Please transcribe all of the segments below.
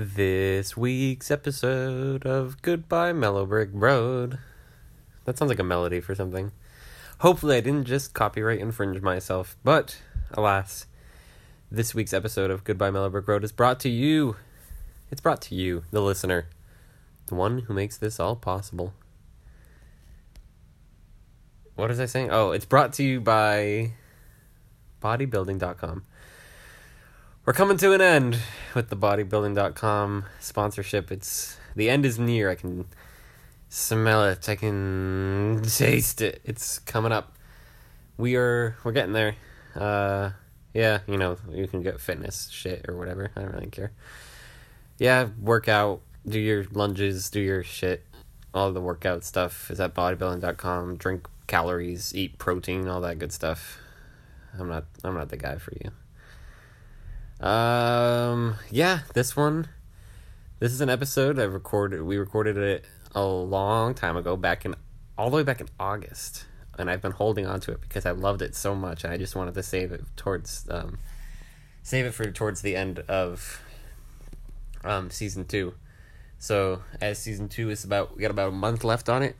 This week's episode of Goodbye Mellow Brick Road. That sounds like a melody for something. Hopefully, I didn't just copyright infringe myself, but alas, this week's episode of Goodbye Mellow Brick Road is brought to you. It's brought to you, the listener, the one who makes this all possible. What was I saying? Oh, it's brought to you by bodybuilding.com. We're coming to an end with the bodybuilding.com sponsorship. It's the end is near. I can smell it. I can taste it. It's coming up. We are we're getting there. Uh yeah, you know, you can get fitness shit or whatever. I don't really care. Yeah, work out, do your lunges, do your shit. All the workout stuff is at bodybuilding.com. Drink calories, eat protein, all that good stuff. I'm not I'm not the guy for you. Um, yeah, this one, this is an episode I recorded. We recorded it a long time ago, back in all the way back in August, and I've been holding on to it because I loved it so much, and I just wanted to save it towards um, save it for towards the end of um season two. So as season two is about, we got about a month left on it,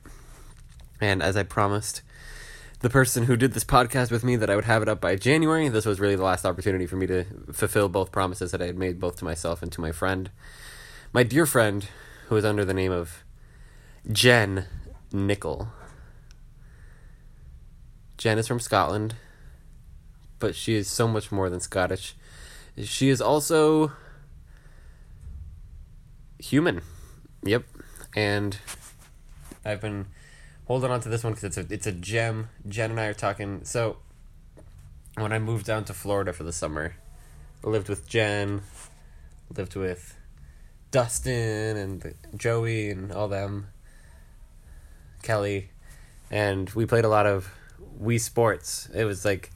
and as I promised the person who did this podcast with me that I would have it up by January. This was really the last opportunity for me to fulfill both promises that I had made both to myself and to my friend. My dear friend, who is under the name of Jen Nickel. Jen is from Scotland, but she is so much more than Scottish. She is also human. Yep. And I've been holding on to this one because it's a it's a gem. Jen and I are talking. So when I moved down to Florida for the summer, I lived with Jen, lived with Dustin and Joey and all them, Kelly, and we played a lot of Wii Sports. It was like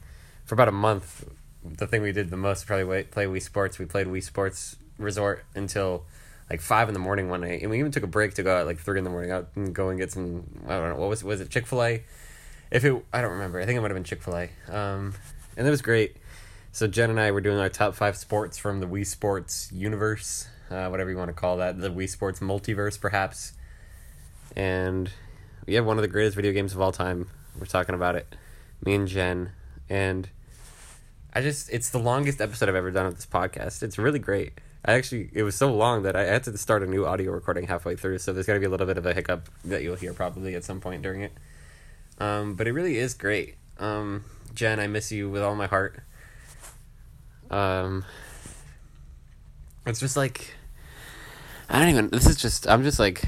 for about a month. The thing we did the most probably play Wii Sports. We played Wii Sports Resort until like five in the morning one night, and we even took a break to go at like three in the morning out and go and get some. I don't know what was it, was it Chick Fil A? If it, I don't remember. I think it might have been Chick Fil A. Um, and it was great. So Jen and I were doing our top five sports from the Wii Sports universe, uh, whatever you want to call that, the Wii Sports multiverse, perhaps. And we have one of the greatest video games of all time. We're talking about it, me and Jen, and I just it's the longest episode I've ever done of this podcast. It's really great. I actually it was so long that I had to start a new audio recording halfway through, so there's gonna be a little bit of a hiccup that you'll hear probably at some point during it. Um, but it really is great. Um, Jen, I miss you with all my heart. Um, it's just like I don't even. This is just I'm just like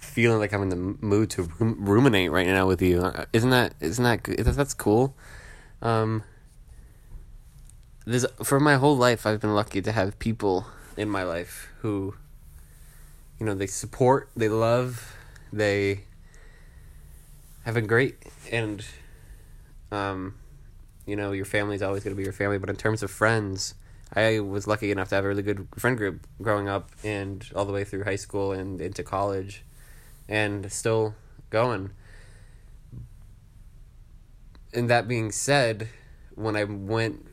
feeling like I'm in the mood to rum- ruminate right now with you. Isn't that isn't that? That's cool. Um, there's for my whole life I've been lucky to have people in my life who you know they support they love they have been great. And um you know your family's always going to be your family. But in terms of friends i was lucky enough to have a really good friend group growing up and all the way through high school and into college and still going. And that being said when i went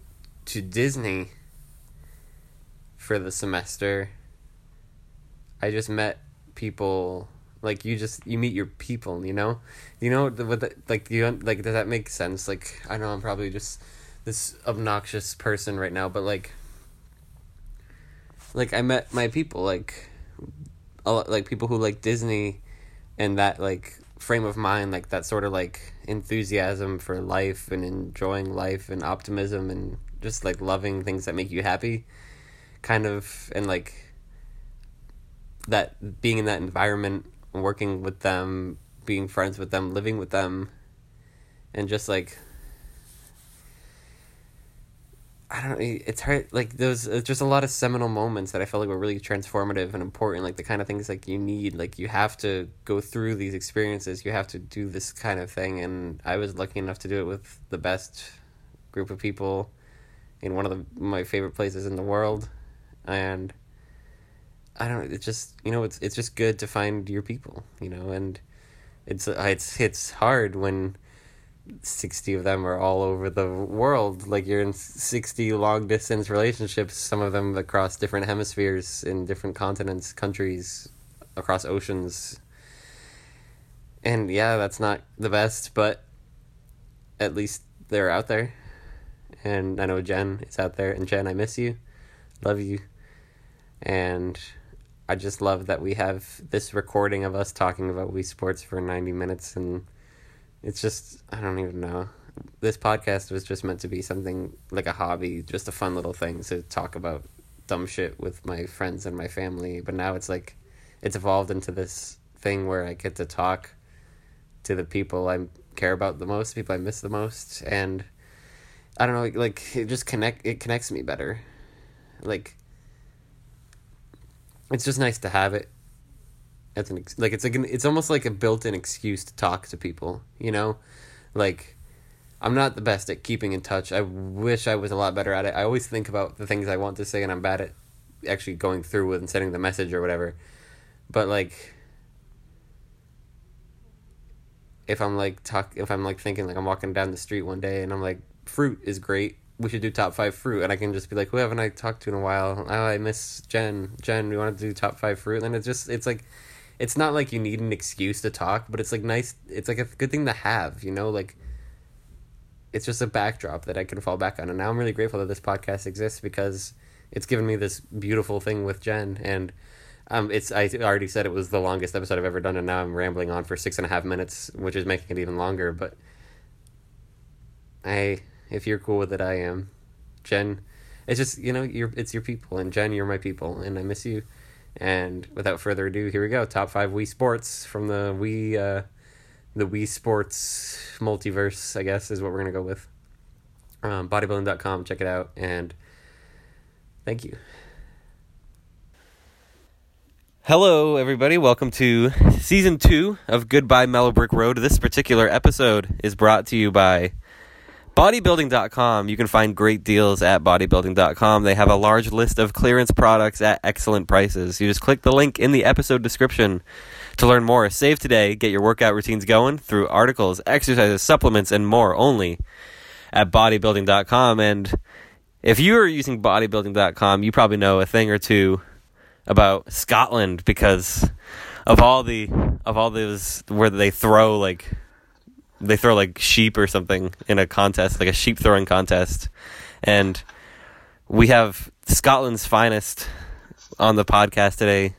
to disney for the semester, I just met people like you just you meet your people, you know, you know what the, like you like does that make sense? Like I know I'm probably just this obnoxious person right now, but like like I met my people like a lot, like people who like Disney and that like frame of mind like that sort of like enthusiasm for life and enjoying life and optimism and just like loving things that make you happy kind of and like that being in that environment working with them being friends with them living with them and just like I don't. It's hard. Like those, it's just a lot of seminal moments that I felt like were really transformative and important. Like the kind of things like you need. Like you have to go through these experiences. You have to do this kind of thing. And I was lucky enough to do it with the best group of people in one of the, my favorite places in the world and I don't. It's just you know, it's it's just good to find your people, you know, and it's it's it's hard when 60 of them are all over the world. Like you're in 60 long distance relationships, some of them across different hemispheres in different continents, countries, across oceans. And yeah, that's not the best, but at least they're out there. And I know Jen is out there. And Jen, I miss you. Love you. And I just love that we have this recording of us talking about Wii Sports for 90 minutes. And it's just, I don't even know. This podcast was just meant to be something like a hobby, just a fun little thing to talk about dumb shit with my friends and my family. But now it's like, it's evolved into this thing where I get to talk to the people I care about the most, people I miss the most, and I don't know, like it just connect it connects me better. Like it's just nice to have it. It's an ex- like it's like an, it's almost like a built-in excuse to talk to people, you know? Like I'm not the best at keeping in touch. I wish I was a lot better at it. I always think about the things I want to say and I'm bad at actually going through with and sending the message or whatever. But like if I'm like talk if I'm like thinking like I'm walking down the street one day and I'm like fruit is great. We should do top five fruit, and I can just be like, "Who haven't I talked to in a while? Oh, I miss Jen. Jen, we want to do top five fruit." And it's just, it's like, it's not like you need an excuse to talk, but it's like nice. It's like a good thing to have, you know. Like, it's just a backdrop that I can fall back on, and now I'm really grateful that this podcast exists because it's given me this beautiful thing with Jen, and um, it's I already said it was the longest episode I've ever done, and now I'm rambling on for six and a half minutes, which is making it even longer. But I, if you're cool with it, I am. Jen, it's just you know you're it's your people, and Jen, you're my people, and I miss you. And without further ado, here we go. Top five Wii Sports from the Wii, uh, the Wii Sports multiverse. I guess is what we're gonna go with. Um, bodybuilding.com, check it out, and thank you. Hello, everybody. Welcome to season two of Goodbye Mellow Brick Road. This particular episode is brought to you by bodybuilding.com. You can find great deals at bodybuilding.com. They have a large list of clearance products at excellent prices. You just click the link in the episode description to learn more. Save today, get your workout routines going through articles, exercises, supplements, and more only at bodybuilding.com. And if you are using bodybuilding.com, you probably know a thing or two about Scotland because of all the of all those where they throw like they throw like sheep or something in a contest, like a sheep throwing contest. And we have Scotland's finest on the podcast today.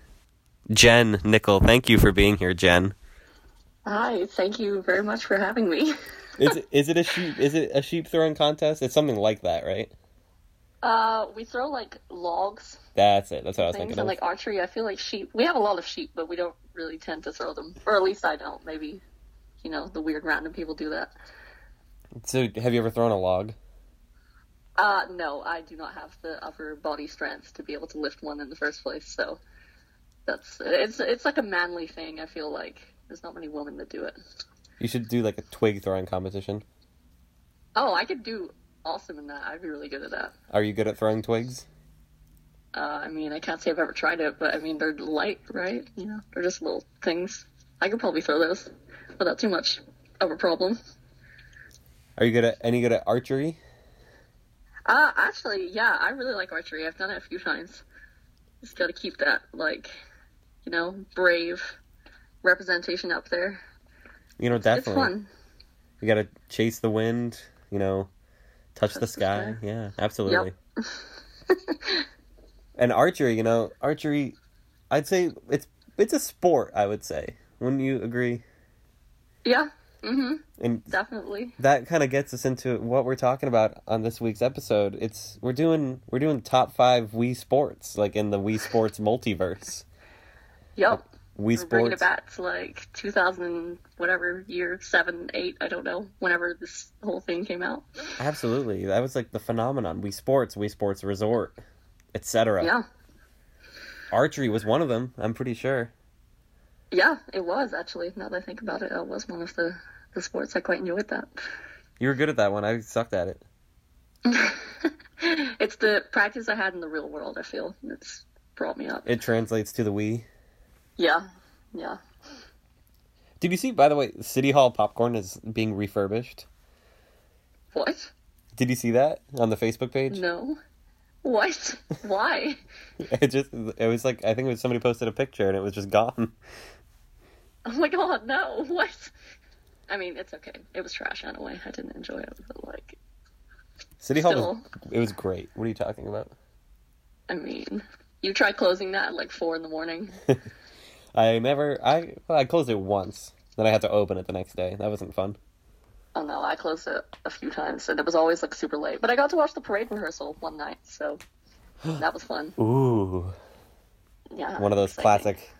Jen Nicol, thank you for being here, Jen. Hi, thank you very much for having me. is it, is it a sheep is it a sheep throwing contest? It's something like that, right? Uh, we throw like logs. That's it. That's what I was thinking. and Of. like archery. I feel like sheep. We have a lot of sheep, but we don't really tend to throw them, or at least I don't. Maybe, you know, the weird random people do that. So, have you ever thrown a log? Uh, no, I do not have the upper body strength to be able to lift one in the first place. So that's it's it's like a manly thing. I feel like there's not many women that do it. You should do like a twig throwing competition. Oh, I could do awesome in that. I'd be really good at that. Are you good at throwing twigs? Uh, I mean, I can't say I've ever tried it, but I mean, they're light, right? You know, they're just little things. I could probably throw those without too much of a problem. Are you good at any good at archery? Uh, actually, yeah, I really like archery. I've done it a few times. Just gotta keep that, like, you know, brave representation up there. You know, definitely. It's fun. You gotta chase the wind. You know, touch, the, the sky. sky. Yeah, absolutely. Yep. and archery, you know, archery. I'd say it's it's a sport. I would say. Wouldn't you agree? Yeah, hmm And definitely. that kind of gets us into what we're talking about on this week's episode. It's we're doing we're doing top five Wii Sports, like in the Wii Sports multiverse. Yep. Wii We're bringing it back to like 2000, whatever year, seven, eight, I don't know, whenever this whole thing came out. Absolutely, that was like the phenomenon. Wii Sports, Wii Sports Resort, etc. Yeah. Archery was one of them. I'm pretty sure. Yeah, it was actually. Now that I think about it, it was one of the, the sports I quite enjoyed that. You were good at that one. I sucked at it. it's the practice I had in the real world, I feel. It's brought me up. It translates to the Wii. Yeah. Yeah. Did you see, by the way, City Hall popcorn is being refurbished? What? Did you see that on the Facebook page? No. What? Why? It just it was like I think it was somebody posted a picture and it was just gone. Oh my god, no. What? I mean, it's okay. It was trash anyway. I didn't enjoy it, but like, City Hall Still. was, it was great. What are you talking about? I mean, you try closing that at like four in the morning. I never I well, I closed it once. Then I had to open it the next day. That wasn't fun. Oh no, I closed it a few times, and it was always like super late. But I got to watch the parade rehearsal one night, so that was fun. Ooh, Yeah, one of those exciting. classic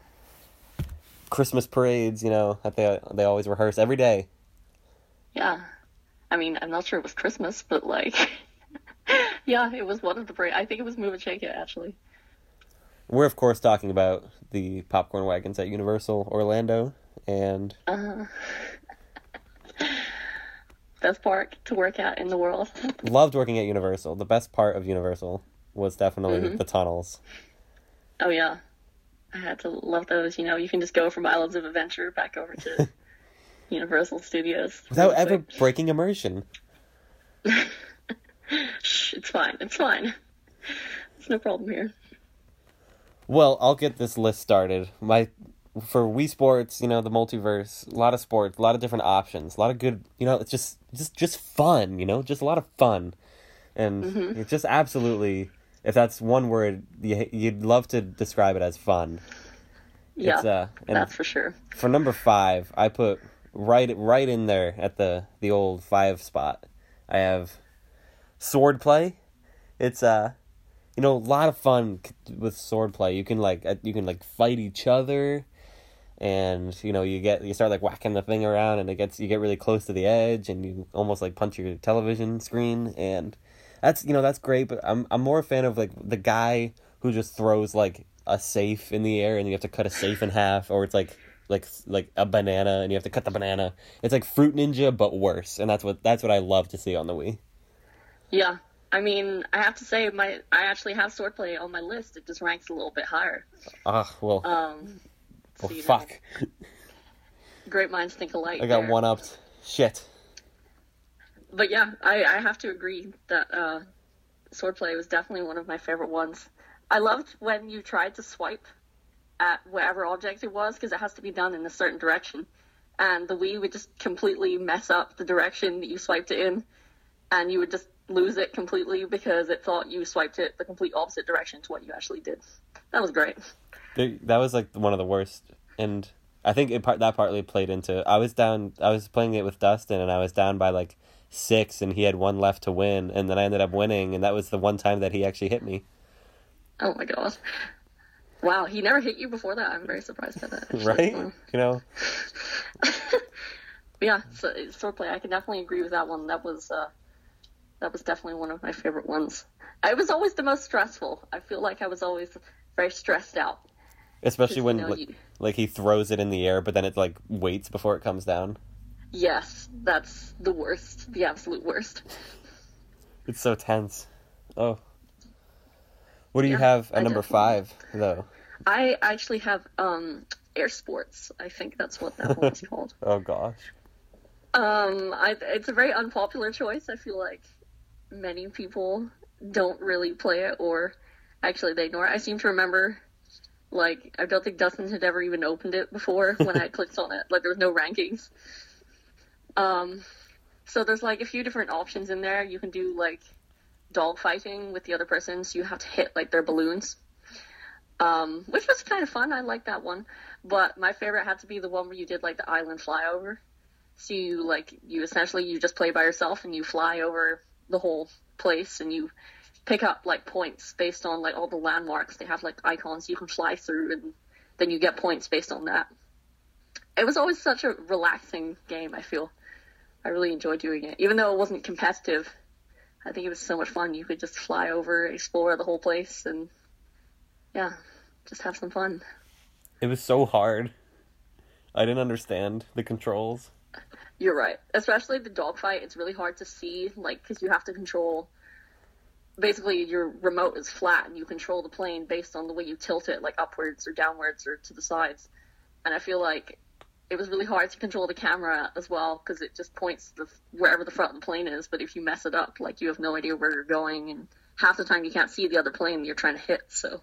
Christmas parades, you know, that they they always rehearse every day. Yeah, I mean, I'm not sure it was Christmas, but like, yeah, it was one of the parade. I think it was Move and Shake It actually. We're of course talking about the popcorn wagons at Universal Orlando and Uh, best park to work at in the world. loved working at Universal. The best part of Universal was definitely Mhm. the tunnels. oh yeah, I had to love those. You know, you can just go from Islands of Adventure back over to Universal Studios Without ever quick. breaking immersion. Shh, it's fine. It's fine. There's no problem here. Well, I'll get this list started. My for Wii Sports, you know, the multiverse, a lot of sports, a lot of different options, a lot of good, you know, it's just just just fun, you know, just a lot of fun. And Mhm. it's just absolutely if that's one word, you, you'd love to describe it as fun. Yeah, It's, uh, that's for sure. for number 5, I put right right in there at the the old 5 spot. I have swordplay. It's uh you know, a lot of fun with swordplay. You can like uh, you can like fight each other, and you know you get you start like whacking the thing around, and it gets you get really close to the edge, and you almost like punch your television screen, and that's you know that's great. But I'm I'm more a fan of like the guy who just throws like a safe in the air, and you have to cut a safe in half, or it's like like like a banana, and you have to cut the banana. It's like Fruit Ninja, but worse, and that's what that's what I love to see on the Wii. Yeah, I mean, I have to say, my I actually have swordplay on my list. It just ranks a little bit higher. Ah, well, Um, so, well, know, fuck. great minds think alike. I got there. one upped. Shit. But yeah, I, I have to agree that uh, swordplay was definitely one of my favorite ones. I loved when you tried to swipe at whatever object it was because it has to be done in a certain direction, and the Wii would just completely mess up the direction that you swiped it in, and you would just lose it completely because it thought you swiped it the complete opposite direction to what you actually did. That was great. That was like one of the worst, and I think it part that partly played into. I was down. I was playing it with Dustin, and I was down by like six, and he had one left to win, and then I ended up winning, and that was the one time that he actually hit me. Oh my god. Wow, he never hit you before that. I'm very surprised by that. actually. Right? Mm. You know. Yeah, so, swordplay. I can definitely agree with that one. That was uh, that was definitely one of my favorite ones. It was always the most stressful. I feel like I was always very stressed out. Especially 'Cause, you when know, like, you- like he throws it in the air, but then it like waits before it comes down. Yes, that's the worst. The absolute worst. It's so tense. Oh. What do you have at I number five though? I actually have um, air sports. I think that's what that one's called. Oh gosh. Um, I, it's a very unpopular choice. I feel like many people don't really play it, or actually they ignore it. I seem to remember, like, I don't think Dustin had ever even opened it before when I clicked on it. Like, there was no rankings. Um, so there's like a few different options in there. You can do like dog fighting with the other person, so you have to hit like their balloons. Um, which was kind of fun. I liked that one. But my favorite had to be the one where you did like the island flyover. So you like you essentially you just play by yourself and you fly over the whole place and you pick up like points based on like all the landmarks. They have like icons you can fly through and then you get points based on that. It was always such a relaxing game, I feel. I really enjoyed doing it. Even though it wasn't competitive, I think it was so much fun. You could just fly over, explore the whole place and yeah, just have some fun. It was so hard. I didn't understand the controls. You're right. Especially the dogfight, it's really hard to see, like, because you have to control. Basically, your remote is flat, and you control the plane based on the way you tilt it, like upwards or downwards or to the sides. And I feel like it was really hard to control the camera as well because it just points the, wherever the front of the plane is. But if you mess it up, like you have no idea where you're going, and half the time you can't see the other plane you're trying to hit. So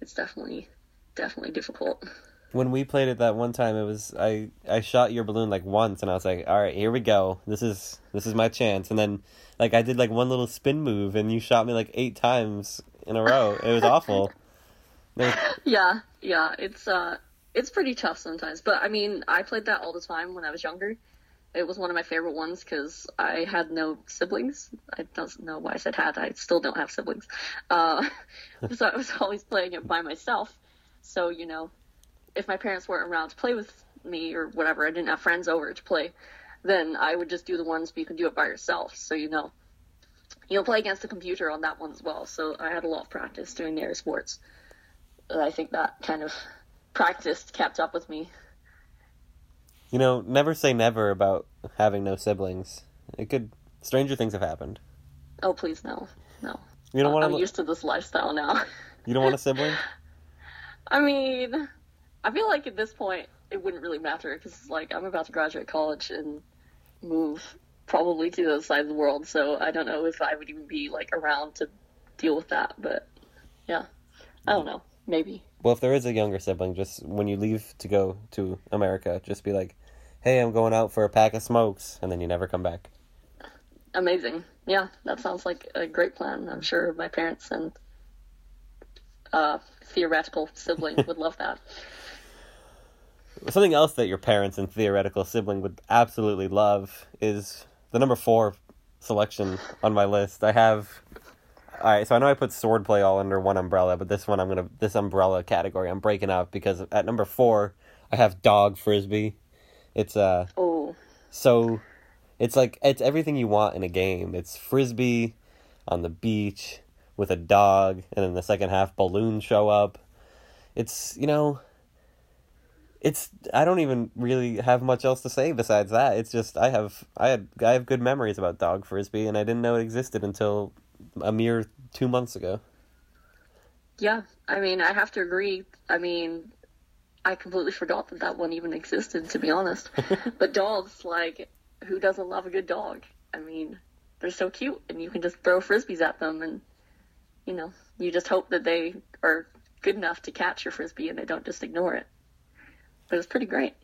it's definitely definitely difficult. When we played it that one time, it was I I shot your balloon like once, and I was like, all right, here we go. This is this is my chance. And then like I did like one little spin move, and you shot me like eight times in a row. It was awful. Was... Yeah, yeah, it's uh it's pretty tough sometimes. But I mean, I played that all the time when I was younger. It was one of my favorite ones because I had no siblings. I don't know why I said had. I still don't have siblings. Uh, so I was always playing it by myself. So, you know, if my parents weren't around to play with me or whatever, I didn't have friends over to play, then I would just do the ones where you can do it by yourself. So, you know, you'll play against the computer on that one as well. So I had a lot of practice doing air sports. I think that kind of practice kept up with me. You know, never say never about having no siblings. It could stranger things have happened. Oh please no, no. You don't want I'm used to this lifestyle now. you don't want a sibling? I mean, I feel like at this point it wouldn't really matter because like I'm about to graduate college and move probably to the other side of the world, so I don't know if I would even be like around to deal with that. But yeah, I don't know, maybe. Well, if there is a younger sibling, just when you leave to go to America, just be like, "Hey, I'm going out for a pack of smokes," and then you never come back. Amazing. Yeah, that sounds like a great plan. I'm sure my parents and uh, theoretical sibling would love that. Something else that your parents and theoretical sibling would absolutely love is the number four selection on my list. I have all right, so I know I put swordplay all under one umbrella, but this one I'm gonna this umbrella category I'm breaking up because at number four I have dog frisbee. It's uh oh so it's like it's everything you want in a game. It's frisbee on the beach with a dog, and then the second half balloons show up. It's you know it's I don't even really have much else to say besides that. It's just I have I had I have good memories about dog frisbee and I didn't know it existed until a mere two months ago. Yeah, I mean, I have to agree. I mean, I completely forgot that that one even existed, to be honest. but dogs, like, who doesn't love a good dog? I mean, they're so cute, and you can just throw frisbees at them, and you know, you just hope that they are good enough to catch your frisbee and they don't just ignore it. But it's pretty great.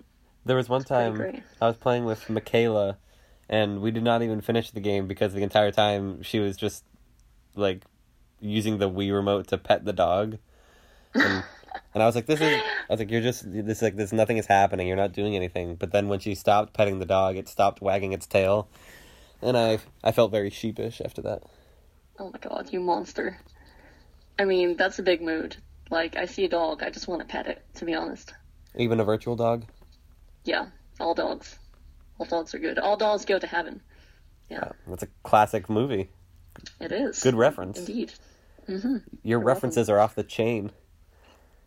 There was one time I was playing with Michaela, and we did not even finish the game because the entire time she was just like using the Wii remote to pet the dog. And, and I was like, this is, I was like, you're just, this like, this, nothing is happening. You're not doing anything. But then when she stopped petting the dog, it stopped wagging its tail. And I, I felt very sheepish after that. Oh my god, you monster. I mean, that's a big mood. Like, I see a dog, I just want to pet it, to be honest. Even a virtual dog? Yeah, all dogs. All dogs are good. All dogs go to heaven. Yeah. yeah that's a classic movie. It is. Good reference. Indeed. Mm-hmm. Your you're references welcome. are off the chain.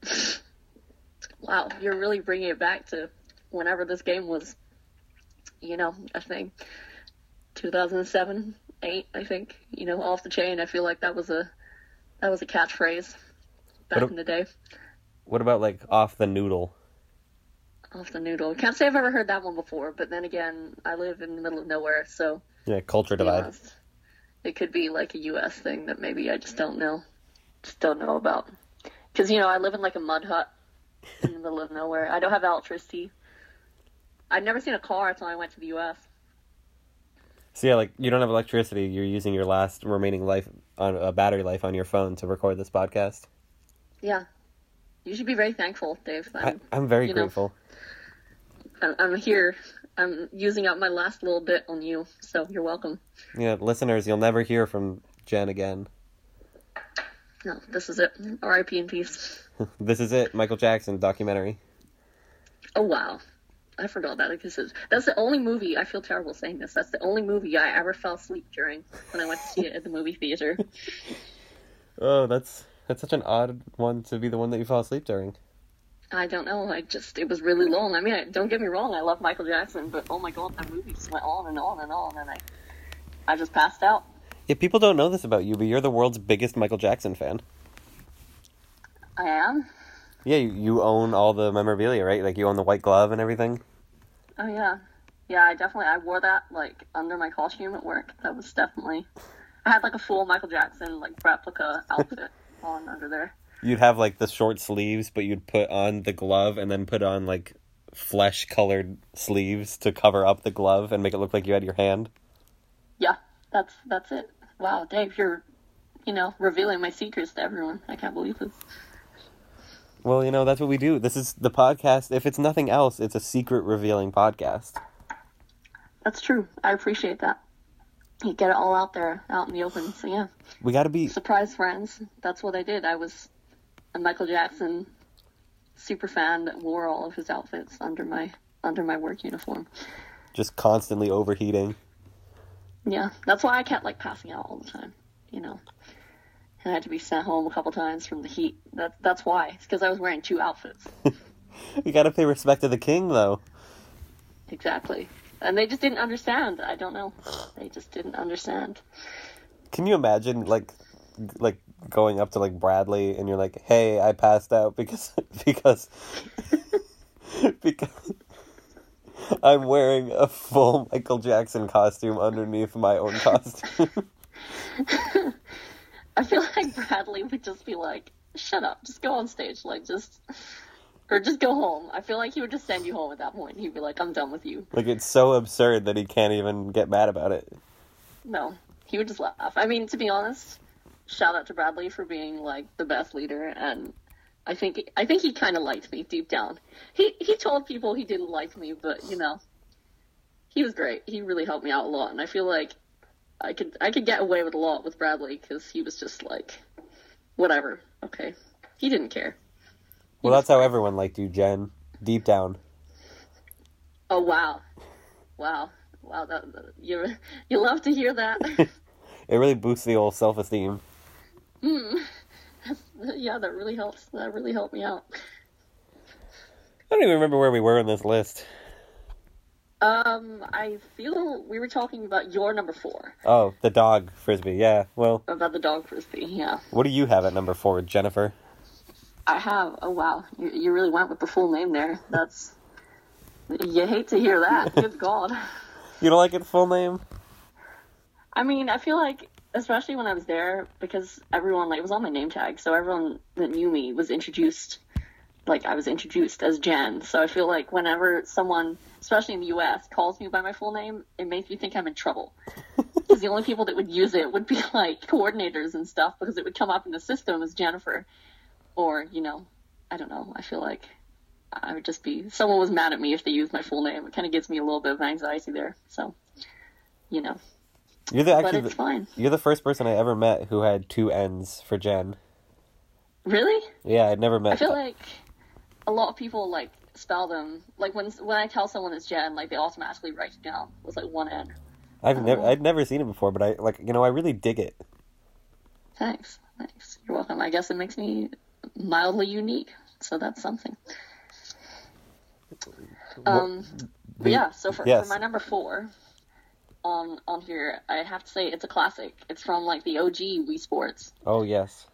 wow, you're really bringing it back to whenever this game was, you know, a thing. 2007, 8, I think. You know, off the chain. I feel like that was a that was a catchphrase back what, in the day. What about like off the noodle? Off the noodle. Can't say I've ever heard that one before, but then again, I live in the middle of nowhere, so yeah, culture divide. Honest, it could be like a U.S. thing that maybe I just don't know, just don't know about. Because you know, I live in like a mud hut in the middle of nowhere. I don't have electricity. I've never seen a car until I went to the U.S. So yeah, like you don't have electricity. You're using your last remaining life on a battery life on your phone to record this podcast. Yeah, you should be very thankful, Dave. I'm, I, am very grateful. Know, I'm here I'm using up my last little bit on you, so you're welcome. Yeah, listeners, you'll never hear from Jen again. No, this is it. R.I.P. in peace. this is it. Michael Jackson documentary. Oh wow, I forgot that existed. That's the only movie. I feel terrible saying this. That's the only movie I ever fell asleep during when I went to see it at the movie theater. oh, that's that's such an odd one to be the one that you fell asleep during. I don't know. I just it was really hmm. long. I mean, I, don't get me wrong. I love Michael Jackson, but oh my god, that movie just went on and on and on, and I I just passed out. Yeah, people don't know this about you, but you're the world's biggest Michael Jackson fan. I am. Yeah, you, you own all the memorabilia, right? Like you own the white glove and everything. Oh yeah, yeah. I definitely I wore that like under my costume at work. That was definitely. I had like a full Michael Jackson like replica outfit on under there. You'd have like the short sleeves, but you'd put on the glove and then put on like flesh colored sleeves to cover up the glove and make it look like you had your hand. Yeah, that's that's it. Wow, Dave, you're, you know, revealing my secrets to everyone. I can't believe this. Well, you know, that's what we do. This is the podcast. If it's nothing else, it's a secret revealing podcast. That's true. I appreciate that. You get it all out there, out in the open. So yeah, We got to be surprise friends. That's what I did. I was a Michael Jackson super fan that wore all of his outfits under my under my work uniform. just constantly overheating. Yeah, that's why I kept like passing out all the time. You know, and I had to be sent home a couple times from the heat. That that's why. It's because I was wearing two outfits. You got to pay respect to the king, though. exactly. And they just didn't understand. I don't know. They just didn't understand. Can you imagine, like, like going up to like Bradley and you're like, "Hey, I passed out because because because I'm wearing a full Michael Jackson costume underneath my own costume." I feel like Bradley would just be like, "Shut up, just go on stage, like just." Or just go home. I feel like he would just send you home at that point. He'd be like, I'm done with you. like it's so absurd that he can't even get mad about it. No, he would just laugh. I mean, to be honest, shout out to Bradley for being like the best leader, and I think I think he kind of liked me deep down. He he told people he didn't like me, but you know, he was great. He really helped me out a lot, and I feel like I could I could get away with a lot with Bradley because he was just like, whatever, okay. He didn't care. Well, that's how everyone liked you, Jen. Deep down. Oh wow, wow, wow! That, that you you love to hear that. It really boosts the old self esteem. yeah, that really helps. That really helped me out. I don't even remember where we were in this list. Um, I feel we were talking about your number four Oh, the dog frisbee. Yeah. Well, about the dog frisbee. Yeah, what do you have at number four, Jennifer? I have. Oh wow, you, you really went with the full name there. That's you hate to hear that. Good God. You don't like its full name? I mean, I feel like especially when I was there because everyone like it was on my name tag, so everyone that knew me was introduced. Like I was introduced as Jen, so I feel like whenever someone, especially in the U.S., calls me by my full name, it makes me think I'm in trouble. Because the only people that would use it would be like coordinators and stuff, because it would come up in the system as Jennifer, or you know, I don't know. I feel like I would just be someone was mad at me if they used my full name. It kind of gives me a little bit of anxiety there. So, you know, You're the actually it's the, fine. you're the first person I ever met who had two N's for Jen. Really? Yeah, I'd never met. I feel like a lot of people like spell them like when when I tell someone it's Jen, like they automatically write it down with like one N. I've never I'd never seen it before, but I like you know I really dig it. Thanks, thanks. You're welcome. I guess it makes me mildly unique, so that's something. Um, The- yeah. So for, yes. for my number four on on here, I have to say it's a classic. It's from like the OG Wii Sports, Oh yes.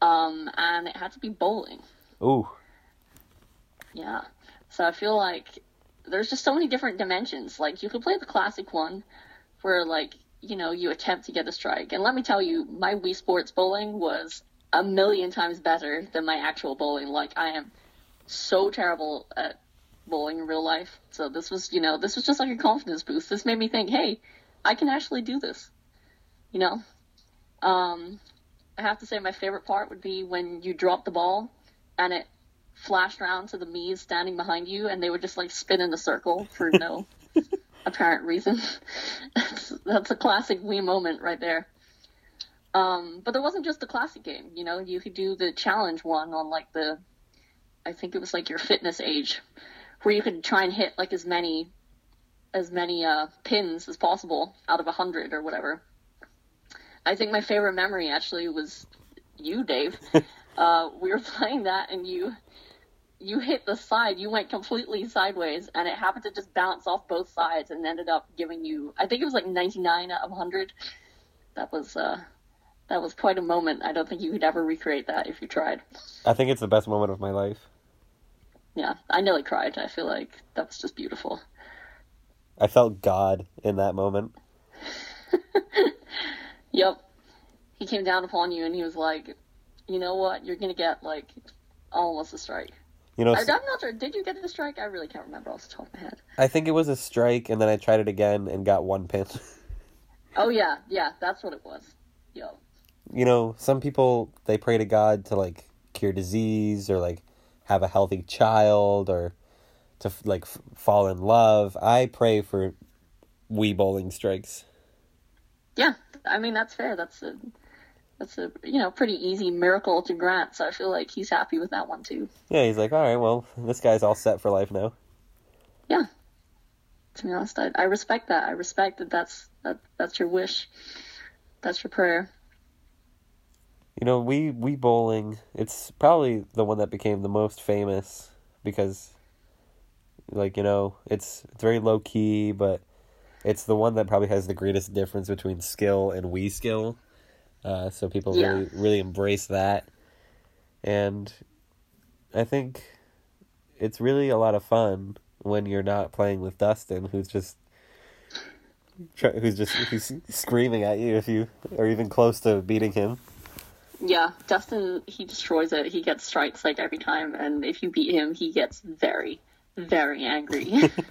um, and it had to be bowling. Ooh. Yeah. So I feel like there's just so many different dimensions. Like you could play the classic one where like, you know, you attempt to get a strike. And let me tell you, my Wii Sports bowling was a million times better than my actual bowling. Like I am so terrible at bowling in real life. So this was, you know, this was just like a confidence boost. This made me think, hey, I can actually do this. You know? Um I have to say my favorite part would be when you drop the ball and it flashed around to the Mii's standing behind you, and they would just like spin in a circle for no apparent reason. that's, that's a classic Wii moment right there. Um, but there wasn't just the classic game, you know. You could do the challenge one on like the, I think it was like your fitness age, where you could try and hit like as many, as many uh, pins as possible out of a hundred or whatever. I think my favorite memory actually was you, Dave. uh, we were playing that, and you you hit the side. You went completely sideways, and it happened to just bounce off both sides, and ended up giving you. I think it was like ninety nine out of hundred. That was uh, that was quite a moment. I don't think you could ever recreate that if you tried. I think it's the best moment of my life. Yeah, I nearly cried. I feel like that was just beautiful. I felt God in that moment. Yep. He came down upon you and he was like, you know what? You're going to get like almost a strike. You know, I, I'm not sure. Did you get the strike? I really can't remember off the top of my head. I think it was a strike, and then I tried it again and got one pin. Oh, yeah. Yeah, that's what it was. Yo. you know, some people they pray to God to like cure disease or like have a healthy child or to like f- fall in love. I pray for Wii bowling strikes. Yeah, I mean that's fair. That's a that's a you know pretty easy miracle to grant. So I feel like he's happy with that one too. Yeah, he's like, all right, well, this guy's all set for life now. Yeah. To be honest, I, I respect that. I respect that. That's that that's your wish. That's your prayer. You know, we Wii bowling. It's probably the one that became the most famous because, like you know, it's it's very low key, but it's the one that probably has the greatest difference between skill and Wii skill. Uh, so people Yeah. really really embrace that, and I think it's really a lot of fun when you're not playing with Dustin, who's just. Who's just who's screaming at you if you are even close to beating him. Yeah, Dustin he destroys it. He gets strikes like every time, and if you beat him, he gets very, very angry.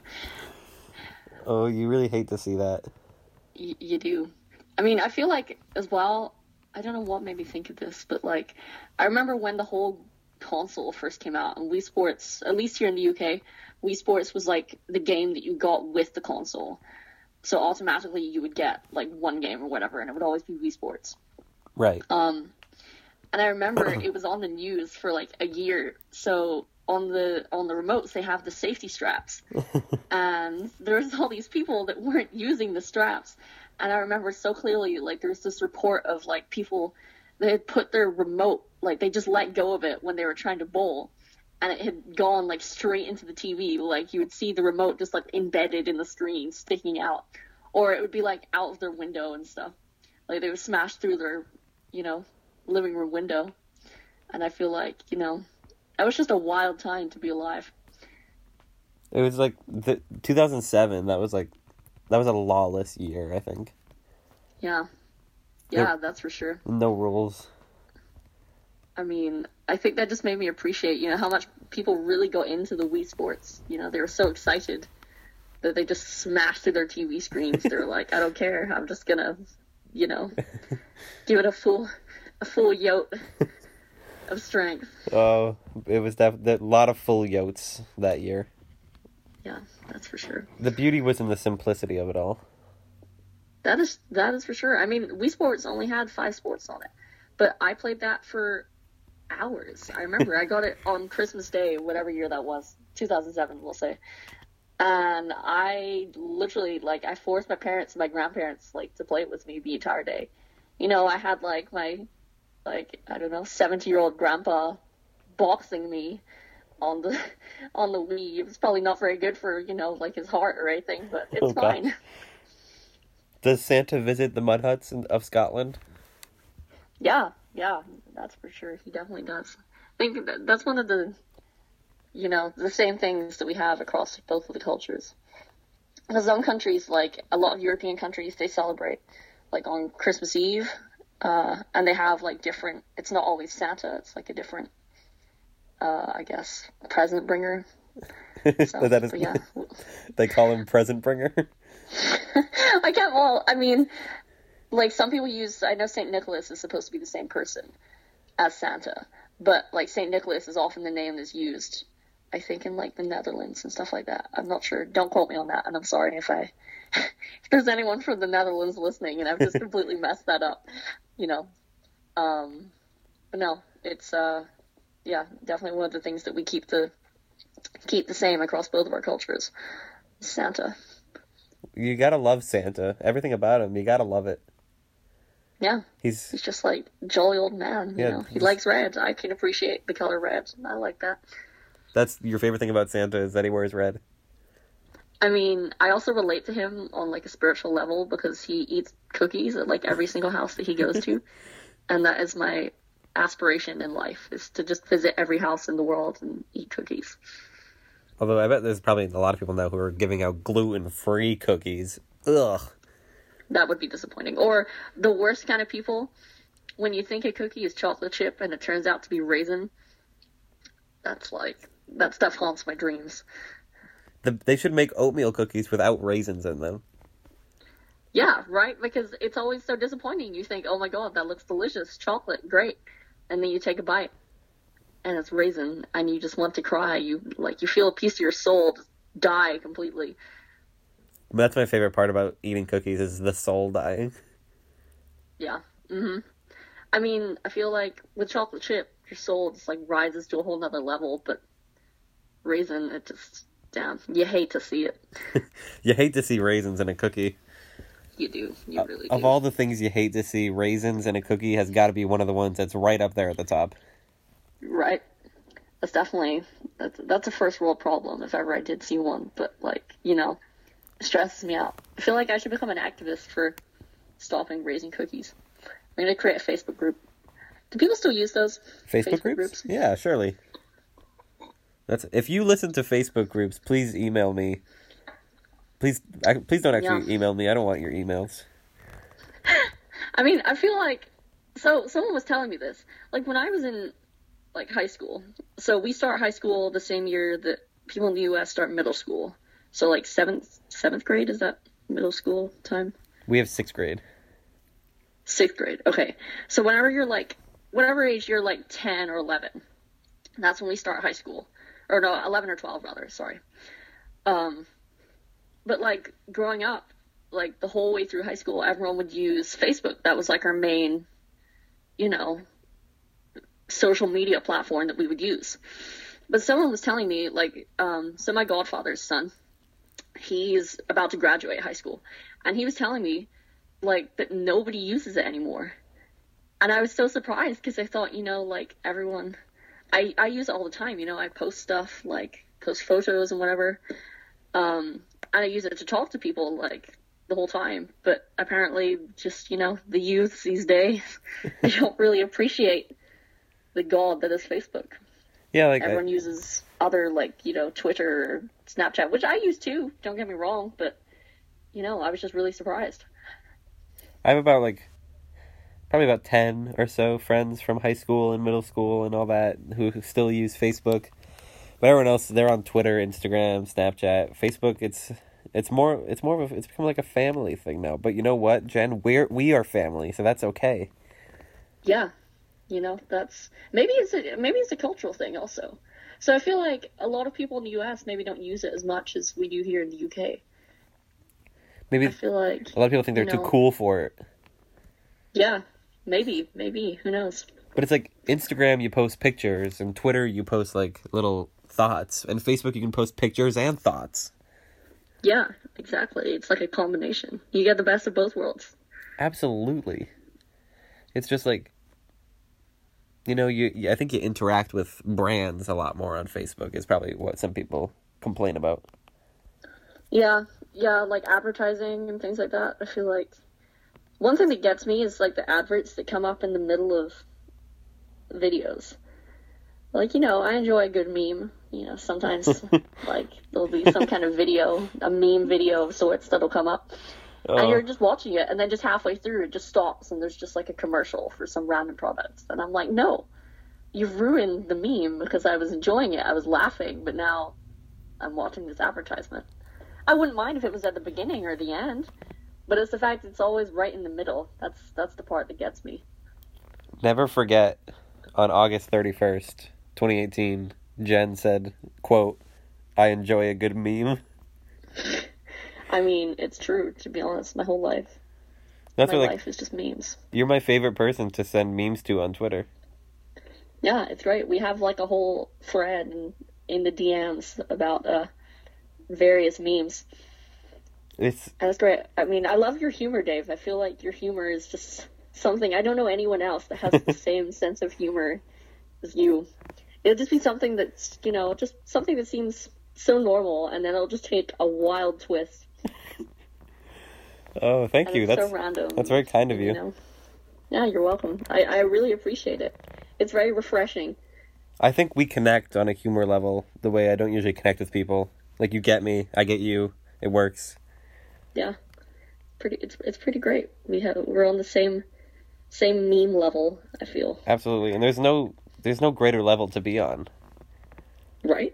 Oh, you really hate to see that. you, you do. I mean, I feel like as well. I don't know what made me think of this, but like, I remember when the whole console first came out, and Wii Sports, at least here in the UK, Wii Sports was like the game that you got with the console. So automatically you would get like one game or whatever, and it would always be Wii Sports. Right. Um, and I remember it was on the news for like a year. So on the on the remotes they have the safety straps, and there's all these people that weren't using the straps. And I remember so clearly, like there's this report of like people they had put their remote, like they just let go of it when they were trying to bowl, and it had gone like straight into the TV. Like you would see the remote just like embedded in the screen, sticking out, or it would be like out of their window and stuff. Like they would smash through their, you know, living room window. And I feel like, you know, that was just a wild time to be alive. It was like the 2007. That was like that was a lawless year. I think Yeah. Yeah, that's for sure. no rules. I mean, I think that just made me appreciate, you know, how much people really go into the Wii Sports. You know, they were so excited that they just smashed through their TV screens. They're like, I don't care. I'm just gonna, you know, give it a full, a full yote of strength. Oh, it was that a lot of full yotes that year. Yeah, that's for sure. The beauty was in the simplicity of it all. That is that is for sure. I mean, Wii Sports only had five sports on it, but I played that for hours. I remember I got it on Christmas Day, whatever year that was, 2007, we'll say. And I literally like I forced my parents and my grandparents like to play it with me the entire day. You know, I had like my like I don't know, 70 year old grandpa boxing me on the on the Wii. It was probably not very good for you know like his heart or anything, but it's Oh, God. fine. Does Santa visit the mud huts in- of Scotland? Yeah, yeah, that's for sure. He definitely does. I think that that's one of the, you know, the same things that we have across both of the cultures. Because some countries, like a lot of European countries, they celebrate like on Christmas Eve, uh, and they have like different. It's not always Santa. It's like a different, uh, I guess, present bringer. So, that is, yeah, they call him present bringer. I can't. Well, I mean, like some people use. I know Saint Nicholas is supposed to be the same person as Santa, but like Saint Nicholas is often the name that's used. I think in like the Netherlands and stuff like that. I'm not sure. Don't quote me on that, and I'm sorry if I if there's anyone from the Netherlands listening and I've just completely messed that up. You know, um, but no, it's uh, yeah, definitely one of the things that we keep the keep the same across both of our cultures. Santa. You gotta love Santa. Everything about him, you gotta love it. Yeah. He's He's just like jolly old man, you Yeah, know. He likes red. I can appreciate the color red. I like that. that's your favorite thing about Santa is that he wears red. I mean, I also relate to him on like a spiritual level because he eats cookies at like every single house that he goes to. and that is my aspiration in life is to just visit every house in the world and eat cookies. Although I bet there's probably a lot of people now who are giving out gluten free cookies. Ugh. That would be disappointing. Or the worst kind of people, when you think a cookie is chocolate chip and it turns out to be raisin, that's like, that stuff haunts my dreams. The, they should make oatmeal cookies without raisins in them. Yeah, right? Because it's always so disappointing. You think, oh my god, that looks delicious, chocolate, great. And then you take a bite and it's raisin and you just want to cry. You like you feel a piece of your soul just die completely. That's my favorite part about eating cookies is the soul dying. Yeah. Mhm. I mean, I feel like with chocolate chip, your soul just like rises to a whole nother level, but raisin, it just down. You hate to see it. you hate to see raisins in a cookie. You do. You uh, really do. Of all the things you hate to see, raisins in a cookie has got to be one of the ones that's right up there at the top. Right. That's definitely that's that's a first world problem if ever I did see one. But like you know, it stresses me out. I feel like I should become an activist for stopping raising cookies. I'm gonna create a Facebook group. Do people still use those Facebook, Facebook groups? groups? Yeah, surely. That's if you listen to Facebook groups, please email me. Please, I, please don't actually yeah. email me. I don't want your emails. I mean, I feel like so. Someone was telling me this. Like when I was in like high school. So we start high school the same year that people in the U.S. start middle school. So like seventh seventh grade is that middle school time? We have sixth grade. Sixth grade. Okay. So whenever you're like whatever age you're like ten or eleven, that's when we start high school. Or no, eleven or twelve rather. Sorry. Um, but like growing up, like the whole way through high school, everyone would use Facebook. That was like our main, you know, social media platform that we would use. But someone was telling me, like, um, so my godfather's son, he's about to graduate high school, and he was telling me, like, that nobody uses it anymore. And I was so surprised because I thought, you know, like, everyone, I, I use it all the time, you know, I post stuff, like, post photos and whatever. Um, and I use it to talk to people, like, the whole time. But apparently, just, you know, the youth these days, they don't really appreciate the god that is Facebook. Yeah, like everyone I, uses other like you know Twitter, or Snapchat, which I use too. Don't get me wrong, but you know I was just really surprised. I have about like probably about 10 or so friends from high school and middle school and all that who still use Facebook. But everyone else they're on Twitter, Instagram, Snapchat, Facebook, it's it's more it's more of a, it's become like a family thing now. But you know what, Jen, we're we are family, so that's okay. Yeah, you know, that's maybe it's a maybe it's a cultural thing also. So I feel like a lot of people in the U.S. maybe don't use it as much as we do here in the U.K. Maybe I feel like a lot of people think they're know, too cool for it. Yeah, maybe, maybe who knows? But it's like Instagram, you post pictures, and Twitter, you post like little thoughts, and Facebook, you can post pictures and thoughts. Yeah, exactly. It's like a combination. You get the best of both worlds. Absolutely. It's just like you know, you I think you interact with brands a lot more on Facebook is probably what some people complain about. Yeah, yeah, like advertising and things like that. I feel like one thing that gets me is like the adverts that come up in the middle of videos. Like, you know, I enjoy a good meme. You know, sometimes like there'll be some kind of video, a meme video of sorts that'll come up. And oh. you're just watching it, and then just halfway through, it just stops, and there's just like a commercial for some random product. And I'm like, no, you've ruined the meme because I was enjoying it. I was laughing, but now I'm watching this advertisement. I wouldn't mind if it was at the beginning or the end, but it's the fact it's always right in the middle. That's that's the part that gets me. Never forget, on August 31st, 2018, Jen said, "quote I enjoy a good meme." I mean, it's true. To be honest, my whole life. That's my what, like, life is just memes. You're my favorite person to send memes to on Twitter. Yeah, it's right. We have like a whole thread in, in the DMs about uh, various memes. It's that's great. I mean, I love your humor, Dave. I feel like your humor is just something I don't know anyone else that has the same sense of humor as you. It'll just be something that's you know just something that seems so normal, and then it'll just take a wild twist Oh, thank you. That's so random. That's very kind of you. you know? Yeah, you're welcome. I, I really appreciate it. It's very refreshing. I think we connect on a humor level the way I don't usually connect with people. Like you get me, I get you. It works. Yeah, pretty. It's it's pretty great. We have we're on the same same meme level. I feel Absolutely. And there's no there's no greater level to be on. right.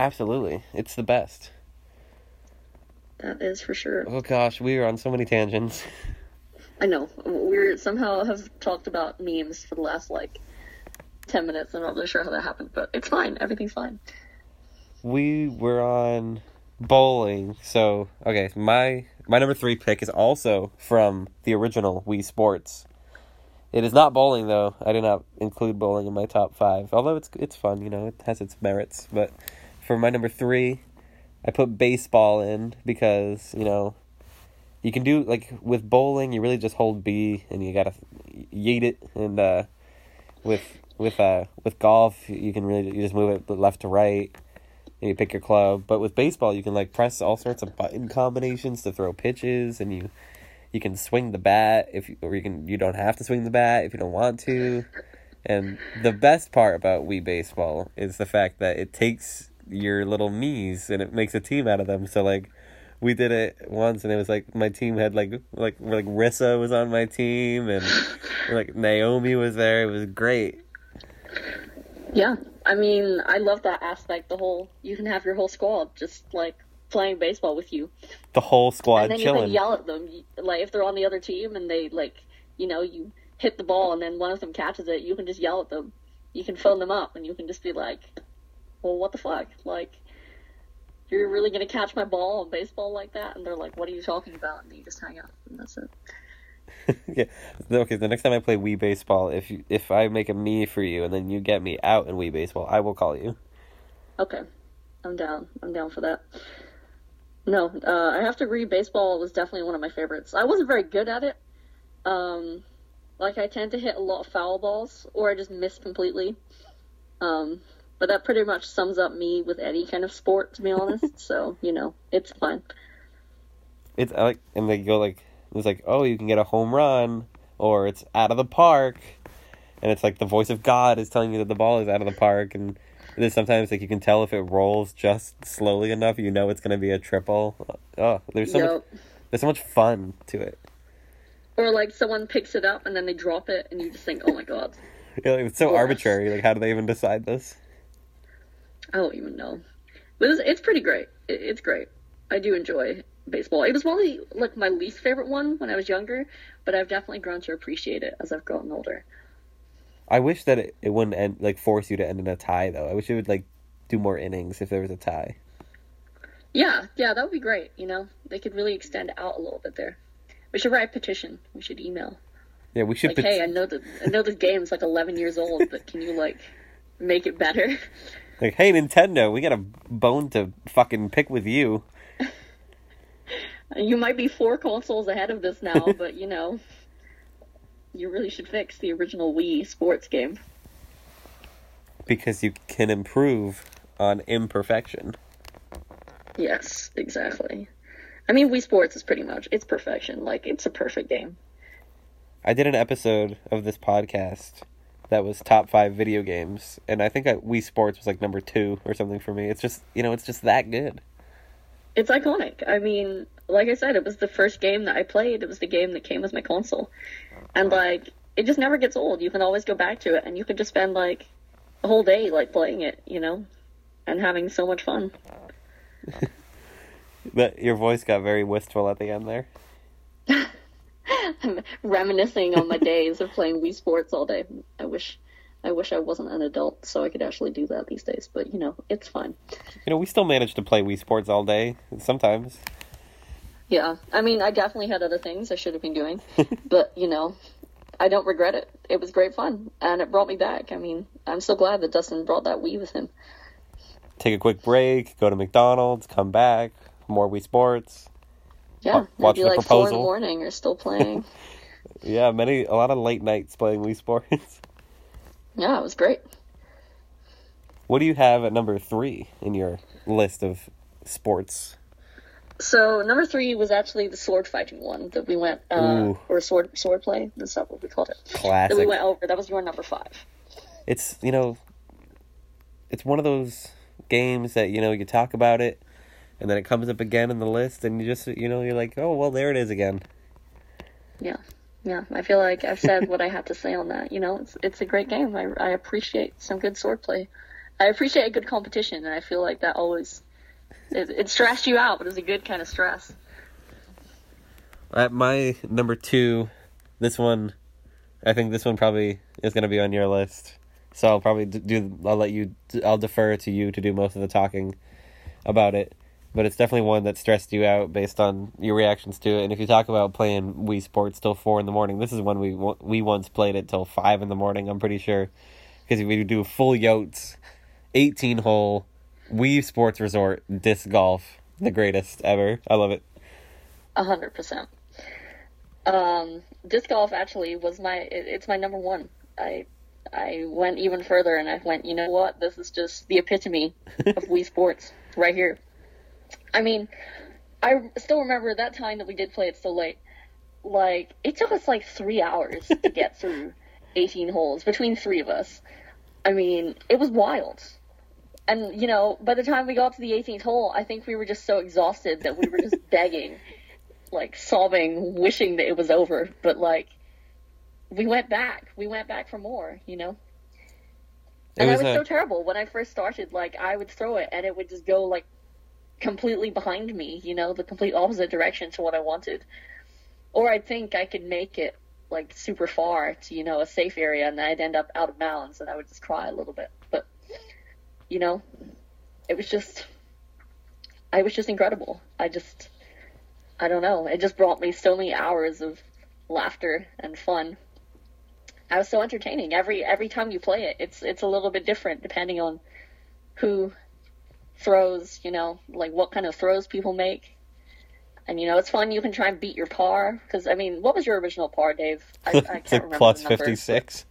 Absolutely. It's the best. That is for sure. Oh gosh, we are on so many tangents. I know. We're somehow have talked about memes for the last like ten minutes. I'm not really sure how that happened, but it's fine. Everything's fine. We were on bowling. So, okay, my my number 3 pick is also from the original Wii Sports. It is not bowling though. I did not include bowling in my top 5. Although it's it's fun, you know, it has its merits, but for my number 3, I put baseball in because, you know, you can do like with bowling, you really just hold B and you gotta yeet it, and uh, with with uh with golf, you can really you just move it left to right, you pick your club. But with baseball, you can like press all sorts of button combinations to throw pitches, and you you can swing the bat if you, or you can you don't have to swing the bat if you don't want to. And the best part about Wii Baseball is the fact that it takes your little me's and it makes a team out of them. So like we did it once and it was like my team had like like like Rissa was on my team and like Naomi was there. It was great. Yeah, I mean, I love that aspect. The whole you can have your whole squad just like playing baseball with you, The whole squad and then you can yell at them. Like if they're on the other team and they like, you know, you hit the ball and then one of them catches it, you can just yell at them. You can phone them up and you can just be like, "Well, what the fuck? Like, you're really gonna catch my ball in baseball like that?" And they're like, "What are you talking about?" And you just hang up, and that's it. yeah. Okay. The next time I play Wii Baseball, if you if I make a me for you and then you get me out in Wii Baseball, I will call you. Okay, I'm down. I'm down for that. No, uh, I have to agree. Baseball was definitely one of my favorites. I wasn't very good at it. Um, like I tend to hit a lot of foul balls, or I just miss completely. Um, but that pretty much sums up me with any kind of sport, to be honest. so you know, it's fine. It's I like and they go like it's like oh you can get a home run or it's out of the park, and it's like the voice of God is telling you that the ball is out of the park and. There's sometimes like you can tell if it rolls just slowly enough, you know it's gonna be a triple. Oh, there's so much, there's so much fun to it. Or like someone picks it up and then they drop it, and you just think, "Oh my god." You know, it's so Yes. arbitrary. Like, how do they even decide this? I don't even know. But it's, it's pretty great. It, it's great. I do enjoy baseball. It was probably like my least favorite one when I was younger, but I've definitely grown to appreciate it as I've gotten older. I wish that it, it wouldn't end like force you to end in a tie though. I wish it would like do more innings if there was a tie. Yeah, yeah, that would be great. You know, they could really extend out a little bit there. We should write a petition. We should email. Yeah, we should. Like, pet- hey, I know that I know this game's like 11 years old, but can you like make it better? like, hey Nintendo, we got a bone to fucking pick with you. You might be four consoles ahead of this now, but you know, you really should fix the original Wii sports game. because you can improve on imperfection. Yes, exactly. I mean, Wii Sports is pretty much it's perfection. Like it's a perfect game. I did an episode of this podcast that was top five video games, and I think I, Wii Sports was like number two or something for me. It's just you know, it's just that good. It's iconic. I mean, like I said, it was the first game that I played. It was the game that came with my console, and like it just never gets old. You can always go back to it, and you can just spend like a whole day like playing it, you know, and having so much fun. But your voice got very wistful at the end there. I'm reminiscing on my days of playing Wii Sports all day. I wish, I wish I wasn't an adult so I could actually do that these days. But you know, it's fine. You know, we still manage to play Wii Sports all day sometimes. Yeah, I mean, I definitely had other things I should have been doing, but you know, I don't regret it. It was great fun, and it brought me back. I mean, I'm so glad that Dustin brought that Wii with him. Take a quick break, go to McDonald's, come back, more Wii Sports. Yeah, Wa- watch maybe The like four in the Proposal. morning or still playing. Yeah, many a lot of late nights playing Wii Sports. yeah, it was great. what do you have at number three in your list of sports? So number three was actually the sword fighting one that we went, uh, or sword sword play. That's not what we called it. Classic. That we went over. That was your number five. It's you know, it's one of those games that you know you talk about it, and then it comes up again in the list, and you just you know you're like, oh well, there it is again. Yeah, yeah. I feel like I've said what I had to say on that. You know, it's it's a great game. I I appreciate some good swordplay. I appreciate a good competition, and I feel like that always it, it stressed you out, but it was a good kind of stress. At my number two, this one, I think this one probably is going to be on your list. So I'll probably do. I'll let you. I'll defer to you to do most of the talking about it. But it's definitely one that stressed you out based on your reactions to it. And if you talk about playing Wii Sports till four in the morning, this is when we we once played it till five in the morning. I'm pretty sure because we do full yotes, eighteen hole, Wii Sports Resort disc golf, the greatest ever. I love it. A hundred percent. Um, disc golf actually was my. It, it's my number one. I I went even further, and I went. You know what? This is just the epitome of Wii Sports right here. I mean, I still remember that time that we did play it so late. Like it took us like three hours to get through eighteen holes between three of us. I mean, it was wild. And you know, by the time we got to the 18th hole, I think we were just so exhausted that we were just begging, like sobbing, wishing that it was over. But like, we went back. We went back for more. You know. It And was I was a- so terrible when I first started. Like, I would throw it and it would just go like completely behind me. You know, the complete opposite direction to what I wanted. Or I'd think I could make it like super far to you know a safe area, and I'd end up out of bounds, and I would just cry a little bit. But you know, it was just, I was just incredible. I just, I don't know. It just brought me so many hours of laughter and fun. I was so entertaining. Every every time you play it, it's it's a little bit different depending on who throws. You know, like what kind of throws people make. And you know, it's fun. You can try and beat your par because I mean, what was your original par, Dave? I, I can't it's like remember plus fifty six.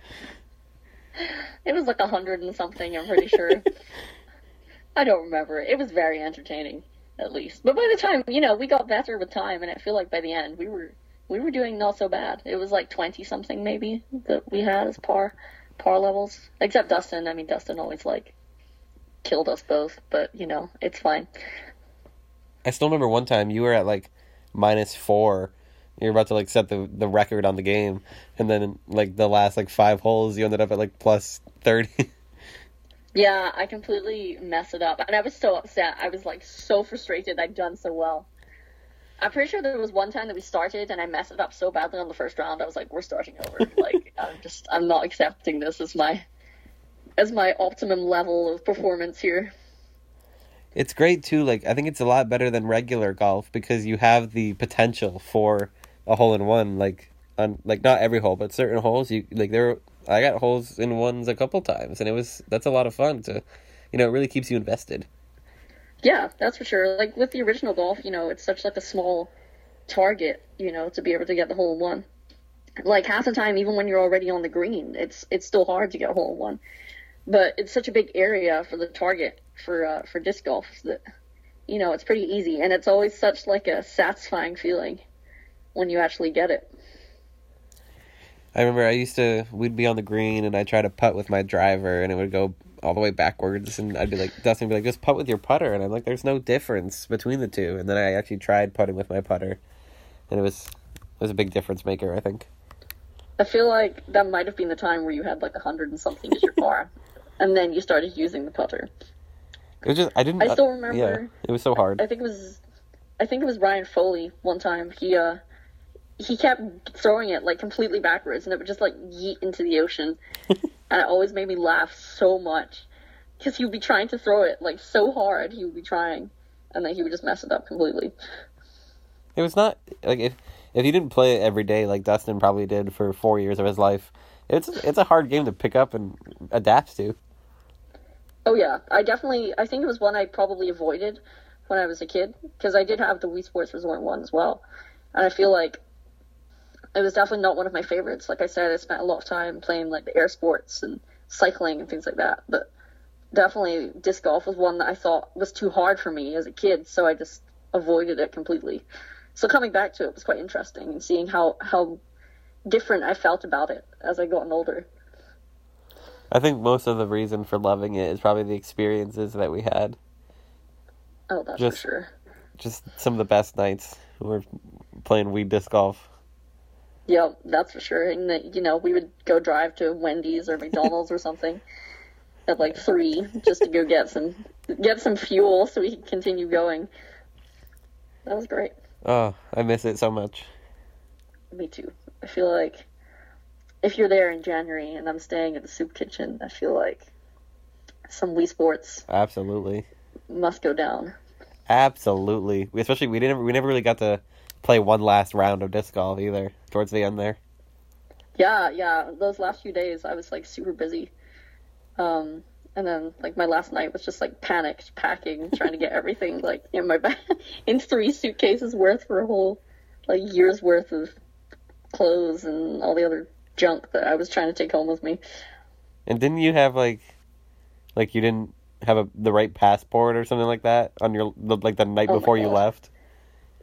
It was like a hundred and something. I'm pretty sure. I don't remember. It was very entertaining, at least. But by the time you know, we got better with time, and I feel like by the end we were we were doing not so bad. It was like twenty something maybe that we had as par par levels. Except Dustin. I mean, Dustin always like killed us both. But you know, it's fine. I still remember one time you were at like minus four. You're about to like set the the record on the game, and then like the last like five holes, you ended up at like plus thirty. Yeah, I completely messed it up, and I was so upset. I was like so frustrated. I'd done so well. I'm pretty sure there was one time that we started, and I messed it up so badly on the first round. I was like, "We're starting over." like, I'm just, I'm not accepting this as my, as my optimum level of performance here. it's great too. Like I think it's a lot better than regular golf because you have the potential for a hole in one. Like on like not every hole, but certain holes you like there. I got holes in ones a couple times, and it was that's a lot of fun to, you know, it really keeps you invested. Yeah, that's for sure. Like with the original golf, you know, it's such like a small target, you know, to be able to get the hole in one. Like half the time, even when you're already on the green, it's it's still hard to get a hole in one. But it's such a big area for the target for uh, for disc golf that you know it's pretty easy, and it's always such like a satisfying feeling when you actually get it. I remember I used to we'd be on the green and I'd try to putt with my driver and it would go all the way backwards and I'd be like Dustin would be like just putt with your putter and I'm like there's no difference between the two and then I actually tried putting with my putter and it was it was a big difference maker I think. I feel like that might have been the time where you had like a hundred and something as your par, and then you started using the putter. It was just I didn't I still uh, remember- yeah it was so hard. I think it was, I think it was Ryan Foley one time. He uh, he kept throwing it like completely backwards, and it would just like yeet into the ocean, and it always made me laugh so much because he would be trying to throw it like so hard. He would be trying, and then he would just mess it up completely. It was not like if if you didn't play it every day like Dustin probably did for 4 years of his life. It's it's a hard game to pick up and adapt to. Oh yeah, I definitely. I think it was one I probably avoided when I was a kid because I did have the Wii Sports Resort one as well, and I feel like it was definitely not one of my favorites. Like I said, I spent a lot of time playing like the air sports and cycling and things like that, but definitely disc golf was one that I thought was too hard for me as a kid, so I just avoided it completely. So coming back to it was quite interesting and seeing how how different I felt about it as I gotten older. I think most of the reason for loving it is probably the experiences that we had. Oh, that's Just- for sure. Just some of the best nights. We were playing Wii disc golf. Yeah, that's for sure. And that, you know, we would go drive to Wendy's or McDonald's or something at like three just to go get some get some fuel so we could continue going. That was great. Oh, I miss it so much. Me too. I feel like if you're there in January and I'm staying at the soup kitchen, I feel like some Wii Sports Absolutely. must go down. Absolutely. Especially we didn't we never really got to play one last round of disc golf either towards the end there. Yeah, yeah. Those last few days, I was like super busy. Um, and then like my last night was just like panicked, packing, trying to get everything like in my bag, in three suitcases worth for a whole like year's worth of clothes and all the other junk that I was trying to take home with me. And didn't you have like like you didn't have a the right passport or something like that on your the, like the night Oh before you left?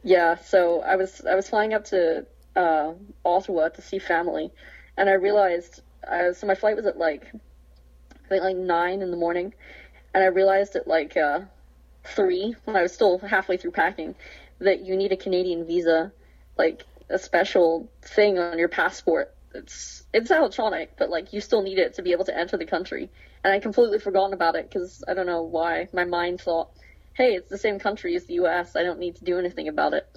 Yeah, so I was I was flying up to uh, Ottawa to see family, and I realized uh, so my flight was at like I think like nine in the morning, and I realized at like uh, three when I was still halfway through packing that you need a Canadian visa, like a special thing on your passport. It's it's electronic, but like you still need it to be able to enter the country. And I completely forgotten about it because I don't know why my mind thought hey, it's the same country as the U.S. I don't need to do anything about it.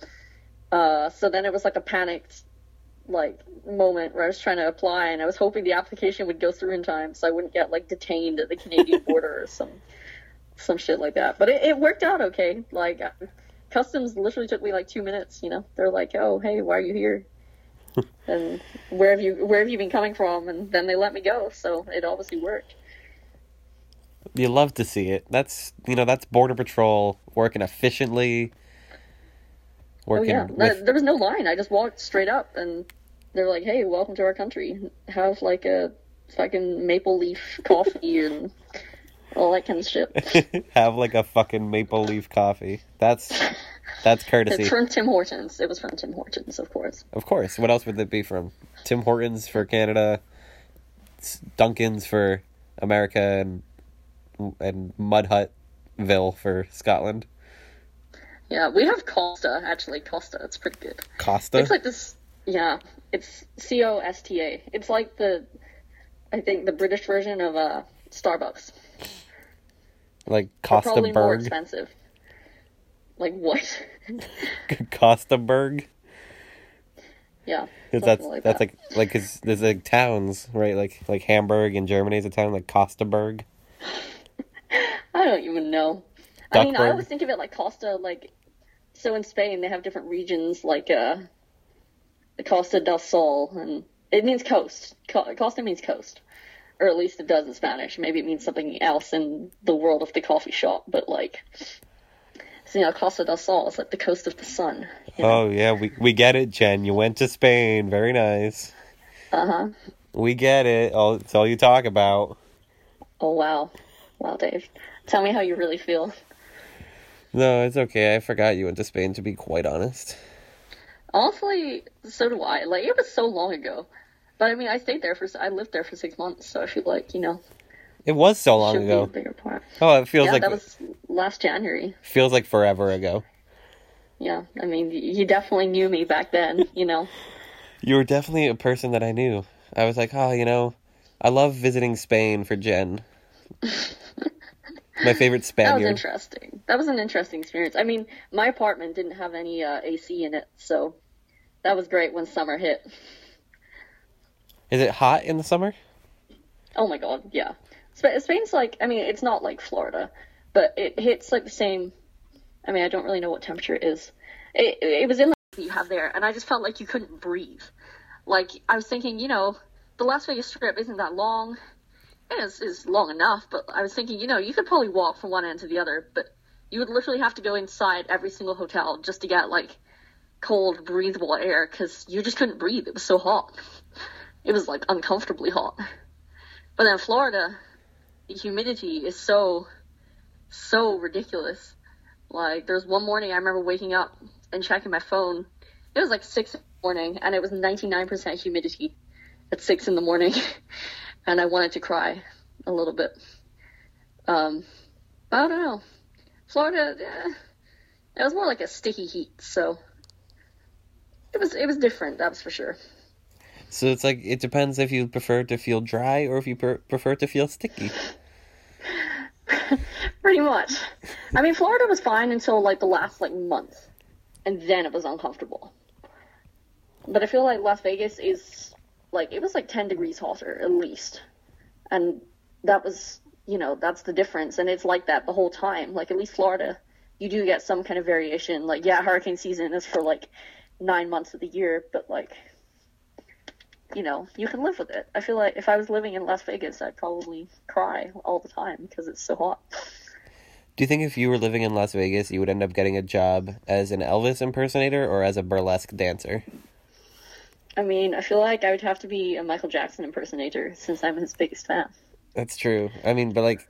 Uh, so then it was like a panicked, like moment where I was trying to apply, and I was hoping the application would go through in time, so I wouldn't get like detained at the Canadian border or some some shit like that. But it, it worked out okay. Like customs literally took me like two minutes. You know, they're like, oh, hey, why are you here? and where have you where have you been coming from? And then they let me go. So it obviously worked. You love to see it. That's you know that's border patrol working efficiently. Working Oh yeah, with there, there was no line. I just walked straight up, and they're like, "Hey, welcome to our country. Have like a fucking maple leaf coffee and all that kind of shit." have like a fucking maple leaf coffee. That's that's courtesy. It's from Tim Hortons. It was from Tim Hortons, of course. Of course. What else would it be from? Tim Hortons for Canada, S- Dunkin's for America, and and Mud Hutville for Scotland. Yeah, we have Costa actually. Costa, it's pretty good. Costa. It's like this. Yeah, it's C O S T A. It's like the, I think the British version of uh Starbucks. like But probably more expensive. Like what? Costaberg. yeah. That's like that's that. like like cause there's like towns right like like Hamburg in Germany is a town like Costaberg. I don't even know. I mean, I always think of it like Costa, like so in Spain they have different regions, like uh, the Costa del Sol, and it means coast. Costa means coast, or at least it does in Spanish. Maybe it means something else in the world of the coffee shop, but like, you know, Costa del Sol is like the coast of the sun. Oh yeah, we we get it, Jen. You went to Spain. Very nice. Uh huh. We get it. All it's all you talk about. Oh wow, wow, Dave. Tell me how you really feel. No, it's okay. I forgot you went to Spain. To be quite honest. Honestly, so do I. Like it was so long ago, but I mean, I stayed there for I lived there for six months, so I feel like you know It was so long should ago. bigger. Oh, it feels yeah, like that was last January. feels like forever ago. Yeah, I mean, you definitely knew me back then. You know. You were definitely a person that I knew. I was like, oh, you know, I love visiting Spain for Jen. My favorite That was Spaniard. interesting. That was an interesting experience. I mean, my apartment didn't have any uh, AC in it, so that was great when summer hit. Is it hot in the summer? Oh my god, yeah. Sp- Spain's like, I mean, it's not like Florida, but it hits like the same. I mean, I don't really know what temperature it is. It, it was in like you have there, and I just felt like you couldn't breathe. Like I was thinking, you know, the Las Vegas Strip isn't that long. It is, is long enough, but I was thinking, you know, you could probably walk from one end to the other, but you would literally have to go inside every single hotel just to get like cold, breathable air because you just couldn't breathe. It was so hot. It was like uncomfortably hot. But then Florida, the humidity is so, so ridiculous Like there's one morning I remember waking up and checking my phone. It was like six in the morning, and it was 99% humidity at six in the morning, and I wanted to cry a little bit. Um, I don't know. Florida, eh, it was more like a sticky heat, so it was it was different. That's for sure. So it's like it depends if you prefer to feel dry or if you per- prefer to feel sticky. Pretty much. I mean, Florida was fine until like the last like month, and then it was uncomfortable. But I feel like Las Vegas is like it was like ten degrees hotter at least, and that was you know that's the difference, and it's like that the whole time. Like at least Florida, you do get some kind of variation. Like yeah, hurricane season is for like nine months of the year, but like you know, you can live with it. I feel like if I was living in Las Vegas, I'd probably cry all the time because it's so hot. Do you think if you were living in Las Vegas, you would end up getting a job as an Elvis impersonator or as a burlesque dancer? I mean, I feel like I would have to be a Michael Jackson impersonator since I'm his biggest fan. That's true. I mean, but like,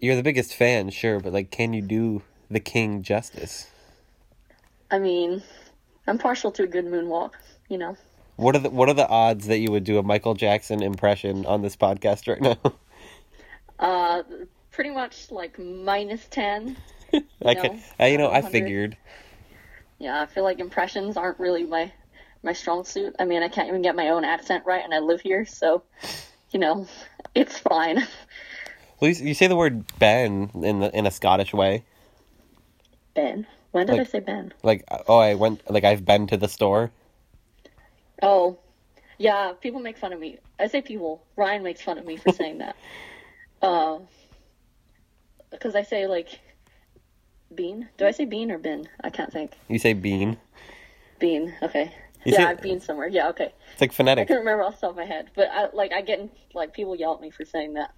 you're the biggest fan, sure, but like, can you do the king justice? I mean, I'm partial to a good moonwalk, you know. What are the What are the odds that you would do a Michael Jackson impression on this podcast right now? Uh, pretty much like minus ten. I know, can, I, you know, I figured. Yeah, I feel like impressions aren't really my my strong suit. I mean, I can't even get my own accent right, and I live here, so you know, it's fine. Well, you, you say the word Ben in the in a Scottish way, Ben, when did Like- I say Ben? like oh, I went like I've been to the store. Oh, yeah. People make fun of me. I say people. Ryan makes fun of me for saying that. Uh, because I say like bean. Do I say bean or bin? I can't think. You say bean. Bean. Okay. You yeah, say- I've been somewhere. Yeah. Okay. It's like phonetic. I couldn't remember off the top of my head, but I like I get in, like people yell at me for saying that.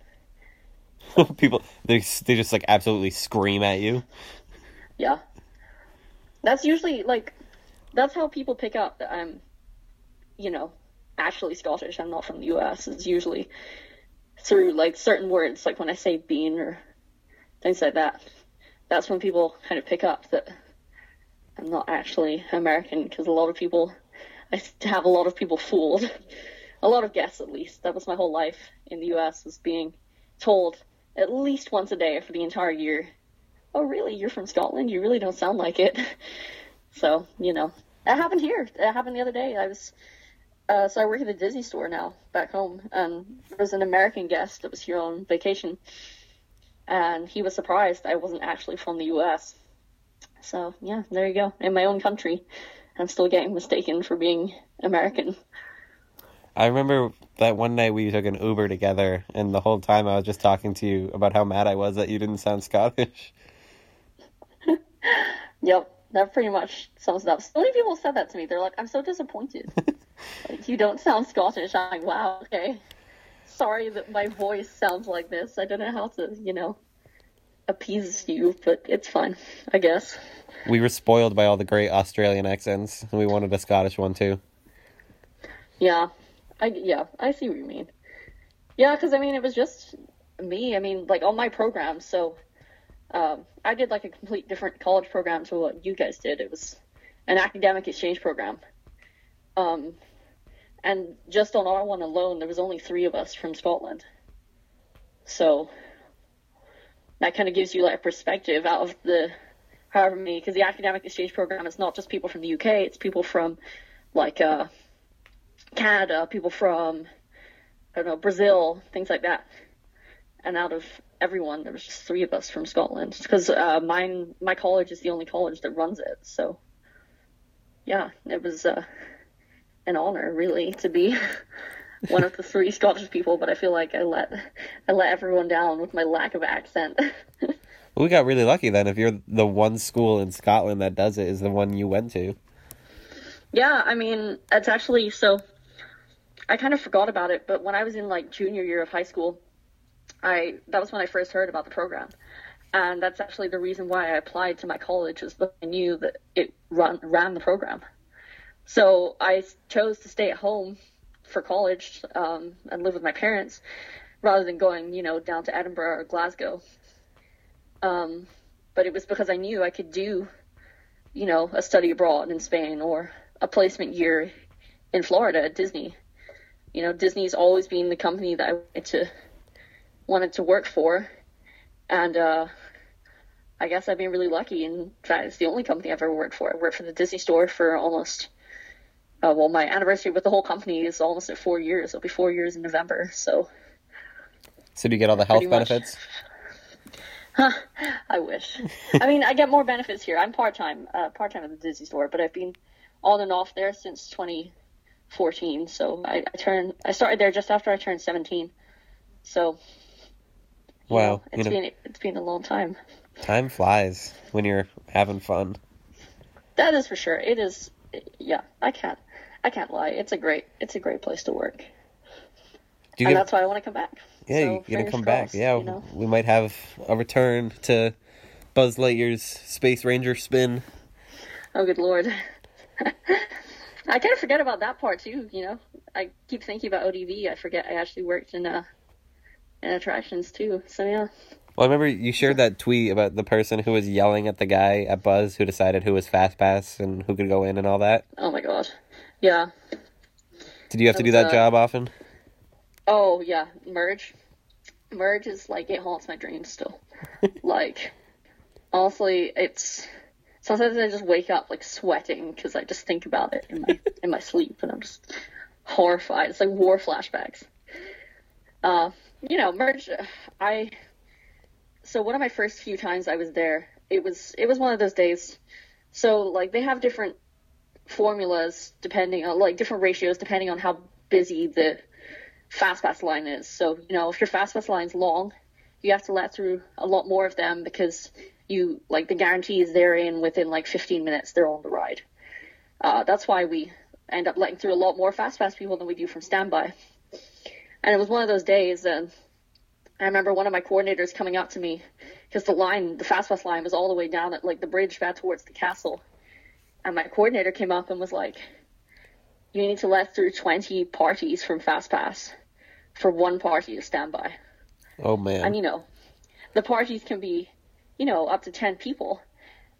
People they they just like absolutely scream at you. Yeah. That's usually like that's how people pick up that I'm you know, actually Scottish. I'm not from the US. It's usually through like certain words, like when I say bean or things like that. That's when people kind of pick up that I'm not actually American because a lot of people I have a lot of people fooled. A lot of guests at least. That was my whole life in the US was being told at least once a day for the entire year oh really you're from scotland you really don't sound like it so you know that happened here it happened the other day i was uh, so i work at the disney store now back home and there was an american guest that was here on vacation and he was surprised i wasn't actually from the us so yeah there you go in my own country i'm still getting mistaken for being american I remember that one night we took an Uber together, and the whole time I was just talking to you about how mad I was that you didn't sound Scottish. Yep, that pretty much sums it up. So many people said that to me. They're like, "I'm so disappointed. like, you don't sound Scottish." I'm like, "Wow, okay. Sorry that my voice sounds like this. I don't know how to, you know, appease you, but it's fine, I guess." We were spoiled by all the great Australian accents, and we wanted a Scottish one too. Yeah, I yeah, I see what you mean. Yeah, because I mean, it was just me. I mean, like all my programs. So, um, I did like a complete different college program to what you guys did. It was an academic exchange program. Um, and just on our one alone, there was only three of us from Scotland. So that kind of gives you like a perspective out of the however many because the academic exchange program is not just people from the UK, it's people from like uh, Canada, people from I don't know Brazil, things like that. And out of everyone, there was just three of us from Scotland because uh, mine my college is the only college that runs it. So yeah, it was uh, an honor really to be one of the three Scottish people. But I feel like I let I let everyone down with my lack of accent. Well, we got really lucky then. If you're the one school in Scotland that does it, is the one you went to. Yeah, I mean, it's actually so. I kind of forgot about it, but when I was in like junior year of high school, I that was when I first heard about the program, and that's actually the reason why I applied to my college is that I knew that it run ran the program. So I chose to stay at home for college um, and live with my parents rather than going, you know, down to Edinburgh or Glasgow. Um, but it was because I knew I could do, you know, a study abroad in Spain or a placement year in Florida at Disney. You know, Disney's always been the company that I wanted to wanted to work for, and uh, I guess I've been really lucky. In fact, it's the only company I've ever worked for. I worked for the Disney Store for almost. Uh, well, my anniversary with the whole company is almost at four years. It'll be four years in November. So. So do you get all the health benefits? I wish. I mean, I get more benefits here. I'm part time, uh, part time at the Disney Store, but I've been on and off there since 2014. So I, I turned, I started there just after I turned 17. So. Wow, know, you know- been it's been a long time. Time flies when you're having fun. That is for sure. It is. Yeah, I can't. I can't lie. It's a great. It's a great place to work, Do you and get, that's why I want to come back. yeah, So, you're gonna come back. Yeah, you know? we might have a return to Buzz Lightyear's Space Ranger spin. Oh, good lord. I kind of forget about that part too. You know, I keep thinking about ODV. I forget I actually worked in uh in attractions too. So yeah. Well, I remember you shared that tweet about the person who was yelling at the guy at Buzz who decided who was Fast Pass and who could go in and all that. Oh my god. Yeah. Did you have to do that uh, job often? Oh yeah. Merge. Merge is like it haunts my dreams still. like, honestly, it's sometimes I just wake up like sweating because I just think about it in my in my sleep, and I'm just horrified. It's like war flashbacks. Uh, you know, merge. I so one of my first few times I was there, it was it was one of those days. So like they have different formulas depending on like different ratios depending on how busy the fast pass line is. So, you know, if your fast pass line's long, you have to let through a lot more of them because you like the guarantee is they're in within like 15 minutes they're on the ride. Uh, that's why we end up letting through a lot more fast pass people than we do from standby. And it was one of those days, and I remember one of my coordinators coming up to me because the line, the fast pass line, was all the way down at like the bridge back towards the castle. And my coordinator came up and was like, "You need to let through 20 parties from fast pass for one party to stand by." Oh man. And you know, the parties can be, you know, up to 10 people.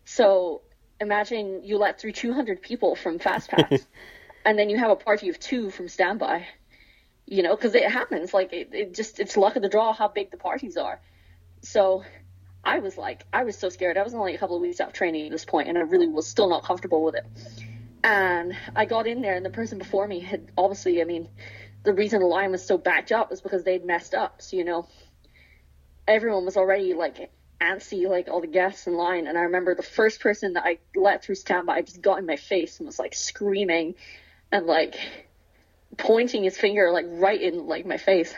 So imagine you let through 200 people from Fast Pass, and then you have a party of two from standby. You know, because it happens. Like it, it just it's luck of the draw how big the parties are. So I was like, I was so scared. I was only a couple of weeks out of training at this point, and I really was still not comfortable with it. And I got in there, and the person before me had obviously, I mean, the reason the line was so backed up was because they'd messed up. So you know, everyone was already like antsy, like all the guests in line. And I remember the first person that I let through standby I just got in my face and was like screaming and like pointing his finger like right in like my face.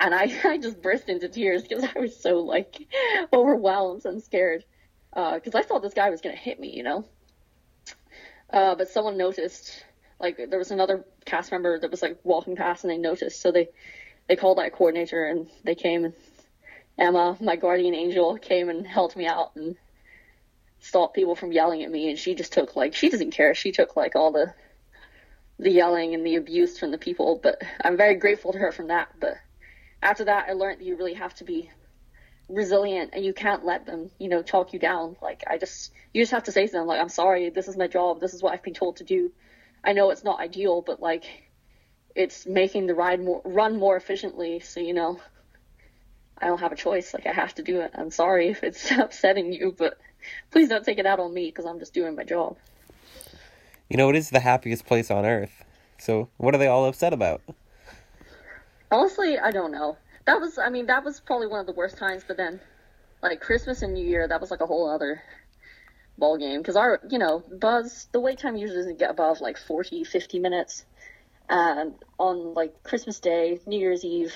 And I, I just burst into tears because I was so like overwhelmed and scared. Because I thought this guy was gonna hit me, you know. Uh, but someone noticed, like there was another cast member that was like walking past and they noticed, so they they called that coordinator and they came and Emma, my guardian angel, came and helped me out and stopped people from yelling at me. And she just took like she doesn't care. She took like all the the yelling and the abuse from the people. But I'm very grateful to her from that. But after that, I learned that you really have to be resilient and you can't let them, you know, talk you down. Like I just you just have to say to them like I'm sorry. This is my job. This is what I've been told to do. I know it's not ideal, but like it's making the ride more run more efficiently. So you know. I don't have a choice. Like I have to do it. I'm sorry if it's upsetting you, but please don't take it out on me because I'm just doing my job. You know, it is the happiest place on earth. So what are they all upset about? Honestly, I don't know. That was, I mean, that was probably one of the worst times. But then, like Christmas and New Year, that was like a whole other ball game because our, you know, Buzz, the wait time usually doesn't get above like 40, 50 minutes, and on like Christmas Day, New Year's Eve,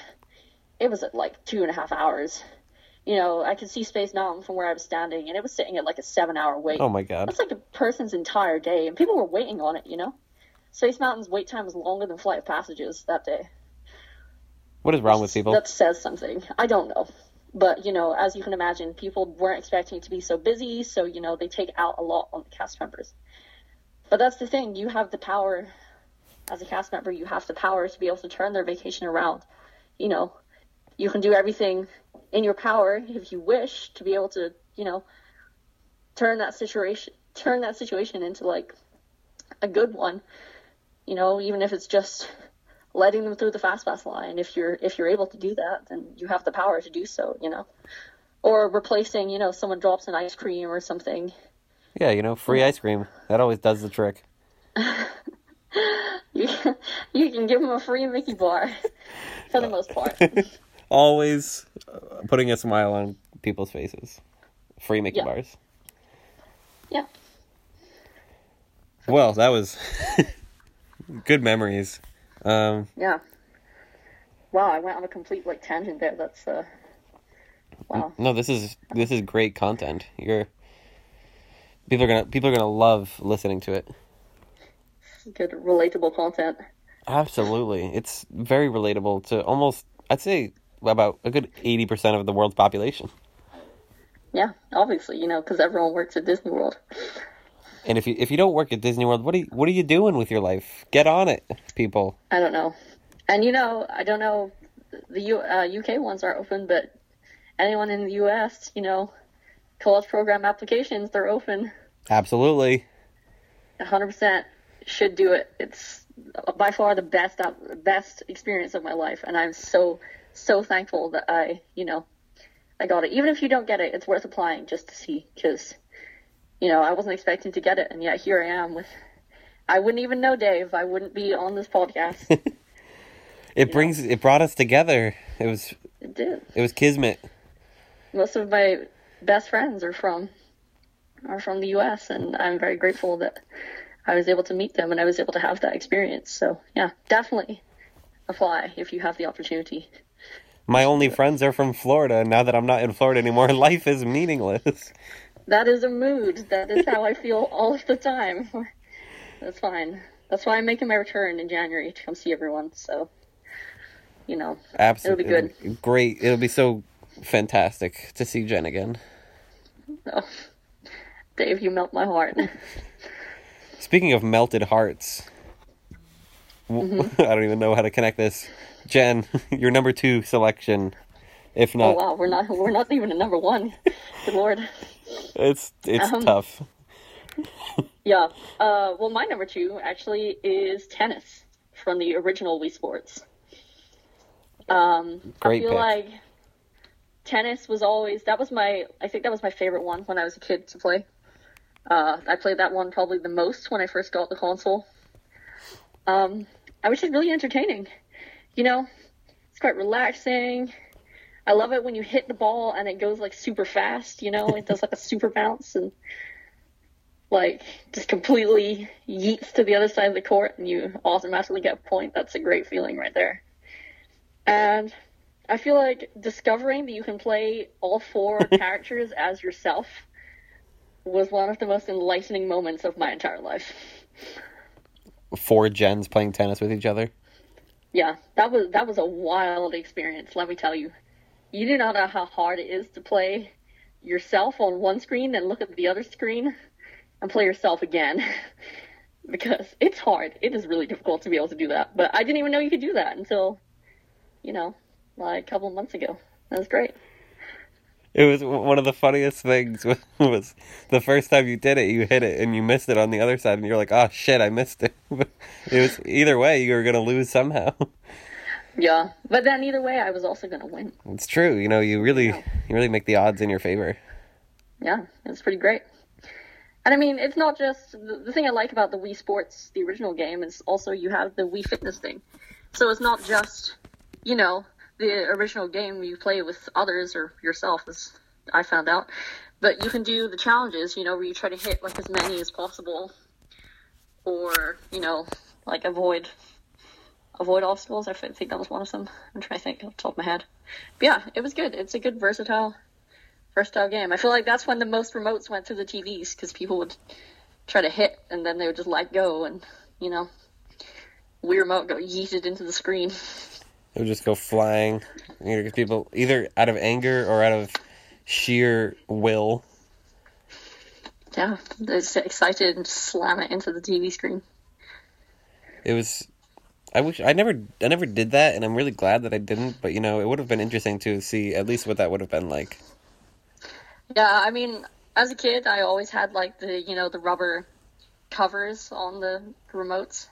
it was at like two and a half hours. You know, I could see Space Mountain from where I was standing, and it was sitting at like a seven-hour wait. Oh my god. That's like a person's entire day, and people were waiting on it. You know, Space Mountain's wait time was longer than Flight of Passages that day. What is wrong with people? That says something. I don't know. But, you know, as you can imagine, people weren't expecting to be so busy, so, you know, they take out a lot on the cast members. But that's the thing, you have the power, as a cast member, you have the power to be able to turn their vacation around. You know, you can do everything in your power if you wish to be able to, you know, turn that situation turn that situation into like a good one. You know, even if it's just letting them through the fast pass line. If you're if you're able to do that, then you have the power to do so. You know, or replacing. You know, someone drops an ice cream or something. Yeah, you know, free ice cream. That always does the trick. you can, you can give them a free Mickey bar for the most part. always uh, putting a smile on people's faces. Free Mickey Yeah. bars. Yeah. Well, that was good memories. Um, Yeah. Wow, I went on a complete like tangent there. That's uh wow. no, this is this is great content. You're people are gonna people are gonna love listening to it. Good relatable content. Absolutely, it's very relatable to almost I'd say about a good eighty percent of the world's population. Yeah, obviously, you know, because everyone works at Disney World. And if you if you don't work at Disney World, what are you, what are you doing with your life? Get on it, people. I don't know. And you know, I don't know, the U, uh, UK ones are open, but anyone in the US, you know, college program applications, they're open. Absolutely. 100% should do it. It's by far the best best experience of my life, and I'm so so thankful that I, you know, I got it. Even if you don't get it, it's worth applying just to see, because, you know, I wasn't expecting to get it, and yet here I am with. I wouldn't even know Dave. I wouldn't be on this podcast. It brings it brought us together. It was it did. it was kismet. most of my best friends are from are from the US and I'm very grateful that I was able to meet them and I was able to have that experience. So yeah, definitely apply if you have the opportunity. My only friends are from Florida. and Now that I'm not in Florida anymore, life is meaningless. That is a mood. That is how I feel all of the time. That's fine. That's why I'm making my return in January to come see everyone. So, you know, Absolutely, It'll be It'll- Great. It'll be so fantastic to see Jen again. oh, Dave, you melt my heart. Speaking of melted hearts, mm-hmm. I don't even know how to connect this. Jen, your number two selection. If oh, not. Oh wow, we're not we're not even a number one. Good lord. It's it's Um, tough. Yeah. Uh, well, my number two actually is tennis from the original Wii Sports. Um, Great I feel pick. like tennis was always that was my I think that was my favorite one when I was a kid to play. Uh, I played that one probably the most when I first got the console. Um, I was just really entertaining. You know, it's quite relaxing. I love it when you hit the ball and it goes like super fast. You know, it does like a super bounce and like just completely yeets to the other side of the court and you automatically get a point. That's a great feeling right there. And I feel like discovering that you can play all four characters as yourself was one of the most enlightening moments of my entire life. Four Jens playing tennis with each other. Yeah, that was that was a wild experience, let me tell you. You do not know how hard it is to play yourself on one screen and look at the other screen and play yourself again. because it's hard. It is really difficult to be able to do that. But I didn't even know you could do that until, you know, like a couple months ago. That was great. It was one of the funniest things was the first time you did it, you hit it and you missed it on the other side, and you're like, "Oh shit, I missed it." it was either way, you were gonna lose somehow. Yeah. But then either way I was also gonna win. It's true, you know. You really, you really make the odds in your favor. yeah, it's pretty great. And I mean, it's not just the, the thing I like about the Wii Sports, the original game, is also you have the Wii Fitness thing. So it's not just, you know, the original game you play with others or yourself, as I found out, but you can do the challenges, you know, where you try to hit like as many as possible, or you know, like avoid avoid obstacles. I think that was one of them. I'm trying to think off the top of my head. But yeah, it was good. It's a good versatile versatile game. I feel like that's when the most remotes went through the TVs because people would try to hit and then they would just let go and you know, Wii remote go yeeted into the screen. It would just go flying. You know, 'cause people either out of anger or out of sheer will. Yeah, they're just excited and just slam it into the TV screen. It was. I wish I never, I never did that, and I'm really glad that I didn't. But you know, it would have been interesting to see at least what that would have been like. Yeah, I mean, as a kid, I always had like the you know the rubber covers on the remotes,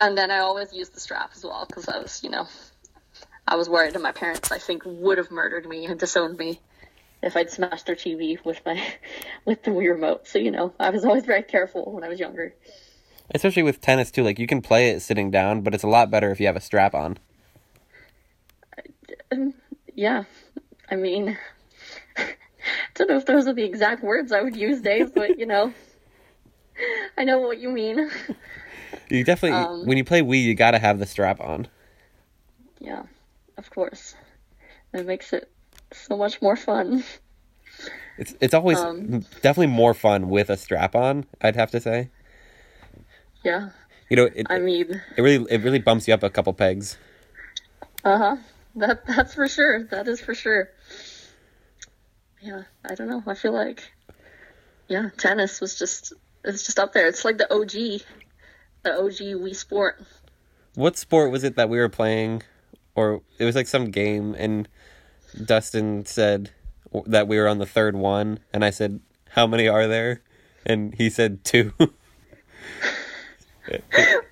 and then I always used the strap as well because I was you know I was worried that my parents I think would have murdered me and disowned me if I'd smashed their TV with my with the Wii remote. So you know I was always very careful when I was younger. Especially with tennis too, like you can play it sitting down, but it's a lot better if you have a strap on. Yeah, I mean. I don't know if those are the exact words I would use, Dave, but you know, I know what you mean. You definitely Um, when you play Wii, you gotta have the strap on. Yeah, of course. It makes it so much more fun. It's it's always Um, definitely more fun with a strap on. I'd have to say. Yeah, You know, it I mean, it really it really bumps you up a couple pegs. uh huh. That that's for sure. That is for sure. Yeah, I don't know. I feel like, yeah, tennis was just it's just up there. It's like the OG, the OG Wii Sport. What sport was it that we were playing, or it was like some game, and Dustin said that we were on the third one, and I said, "How many are there?" And he said two.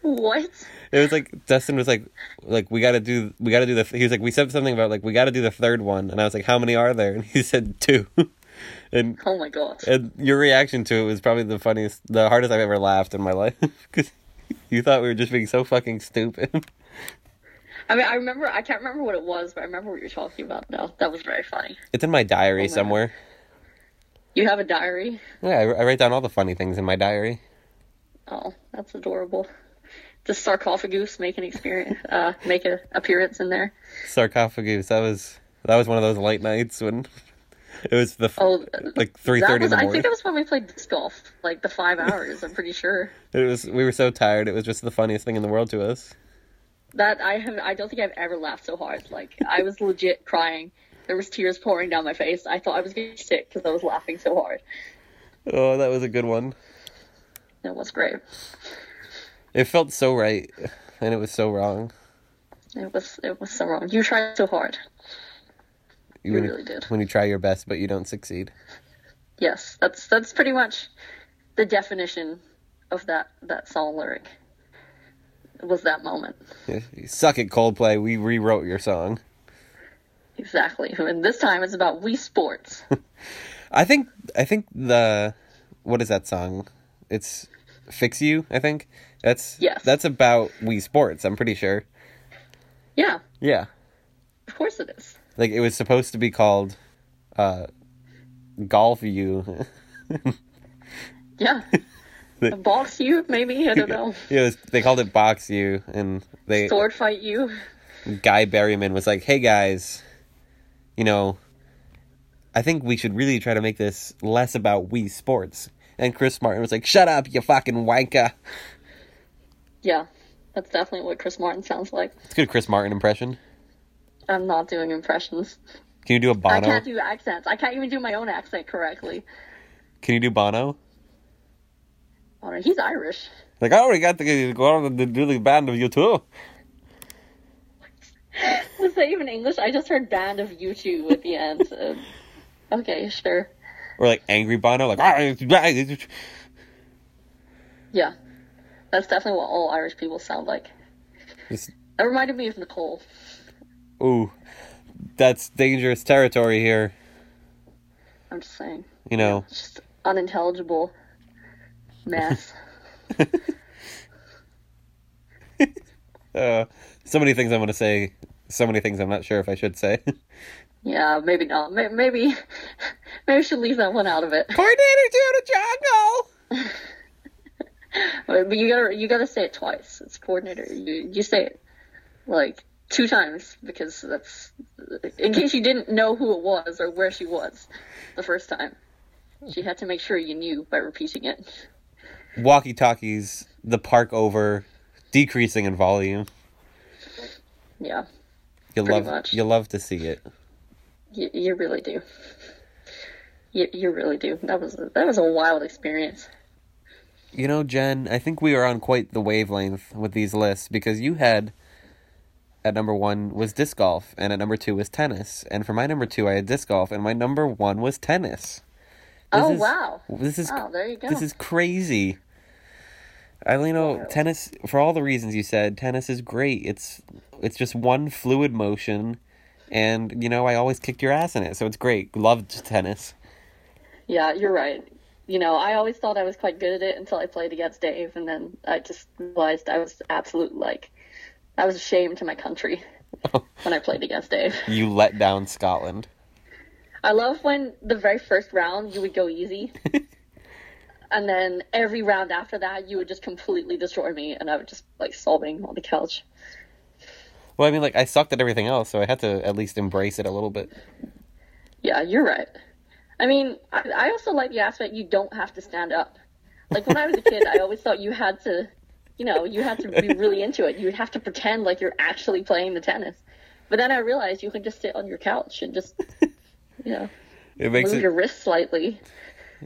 What? It was like Dustin was like, like we got to do, we got to do the. He was like, we said something about like we got to do the third one, and I was like, how many are there? And he said two, and Oh my god. and your reaction to it was probably the funniest, the hardest I've ever laughed in my life because you thought we were just being so fucking stupid. I mean, I remember. I can't remember what it was, but I remember what you're talking about. No, that was very funny. It's in my diary oh man. somewhere. You have a diary. Yeah, I, I write down all the funny things in my diary. Oh, that's adorable. Does sarcophagus make an experience? Uh, make an appearance in there? Sarcophagus. That was that was one of those late nights when it was the f Oh, like three thirty in the I think that was when we played disc golf, like the five hours. I'm pretty sure It was we were so tired. It was just the funniest thing in the world to us. that I have. I don't think I've ever laughed so hard. Like I was legit crying. There was tears pouring down my face. I thought I was getting sick because I was laughing so hard. Oh, that was a good one. It was great. It felt so right, and it was so wrong. It was. It was so wrong. You tried so hard. You really did. When you try your best, but you don't succeed. Yes, that's that's pretty much the definition of that that song lyric. It Was that moment You suck at Coldplay. We rewrote your song. exactly? And this time it's about Wii Sports. I think I think the what is that song? It's Fix You, I think. That's Yes. that's about Wii Sports, I'm pretty sure. yeah, Yeah. of course it is. Like it was supposed to be called uh Golf You. Yeah, The- box you maybe I don't know. it was they called it Box You and they Sword fight you. Guy Berryman was like, "Hey guys, you know, I think we should really try to make this less about Wii Sports." And Chris Martin was like, "Shut up, you fucking wanker." Yeah, that's definitely what Chris Martin sounds like. It's a good Chris Martin impression. I'm not doing impressions. Can you do a Bono? I can't do accents. I can't even do my own accent correctly. Can you do Bono? Oh, He's Irish. Like, I already got to go on to do the band of you too. Was that even English? I just heard "Band of You Two at the end. Uh, okay, sure. Or like angry Bono, like "Ah, Yeah, that's definitely what all Irish people sound like. It's- That reminded me of Nicole. ooh, that's dangerous territory here. I'm just saying, You know, it's just unintelligible mess. uh, so many things I want to say, so many things I'm not sure if I should say. yeah, maybe not. May- Maybe, maybe we should leave that one out of it. Coordinator to the jungle. But you gotta, you gotta say it twice. It's coordinator. You, you say it like two times because that's in case you didn't know who it was or where she was the first time. She had to make sure you knew by repeating it. Walkie talkies, the park over, decreasing in volume. Yeah, You love, much. you love to see it. You, you really do. You, you really do. That was that was a wild experience. You know, Jen, I think we are on quite the wavelength with these lists because you had at number one was disc golf, and at number two was tennis. And for my number two, I had disc golf, and my number one was tennis. oh is- wow! This is Oh, there you go. this is crazy. I you know Wow. tennis for all the reasons you said. Tennis is great. It's it's just one fluid motion, and you know I always kicked your ass in it, so it's great. Loved tennis. Yeah, you're right. You know, I always thought I was quite good at it until I played against Dave, and then I just realized I was absolute like, I was ashamed to my country when I played against Dave. You let down Scotland. I love when the very first round you would go easy, and then every round after that you would just completely destroy me, and I would just like sobbing on the couch. Well, I mean, like I sucked at everything else, so I had to at least embrace it a little bit. Yeah, you're right. I mean, I, I also like the aspect you don't have to stand up. Like when I was a kid, I always thought you had to, you know, you had to be really into it. You would have to pretend like you're actually playing the tennis. But then I realized you can just sit on your couch and just, you know, It makes move it your wrist slightly.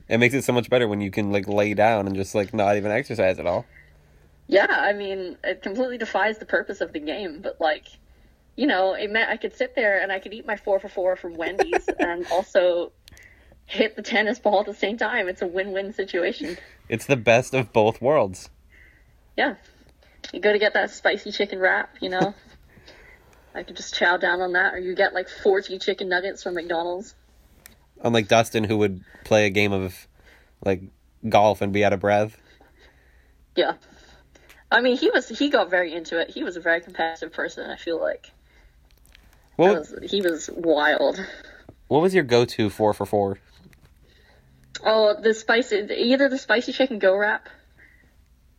it makes it so much better when you can like lay down and just like not even exercise at all. Yeah, I mean, it completely defies the purpose of the game. But like, you know, it meant I could sit there and I could eat my four for four from Wendy's and also hit the tennis ball at the same time. It's a win-win situation. It's the best of both worlds. Yeah. You go to get that spicy chicken wrap, you know? I could just chow down on that, or you get like 40 chicken nuggets from McDonald's. Unlike Dustin, who would play a game of like golf and be out of breath. Yeah. I mean, he was he got very into it. He was a very competitive person. I feel like What was, he was wild. what was your go to four for four? Oh, the spicy either the spicy chicken go wrap.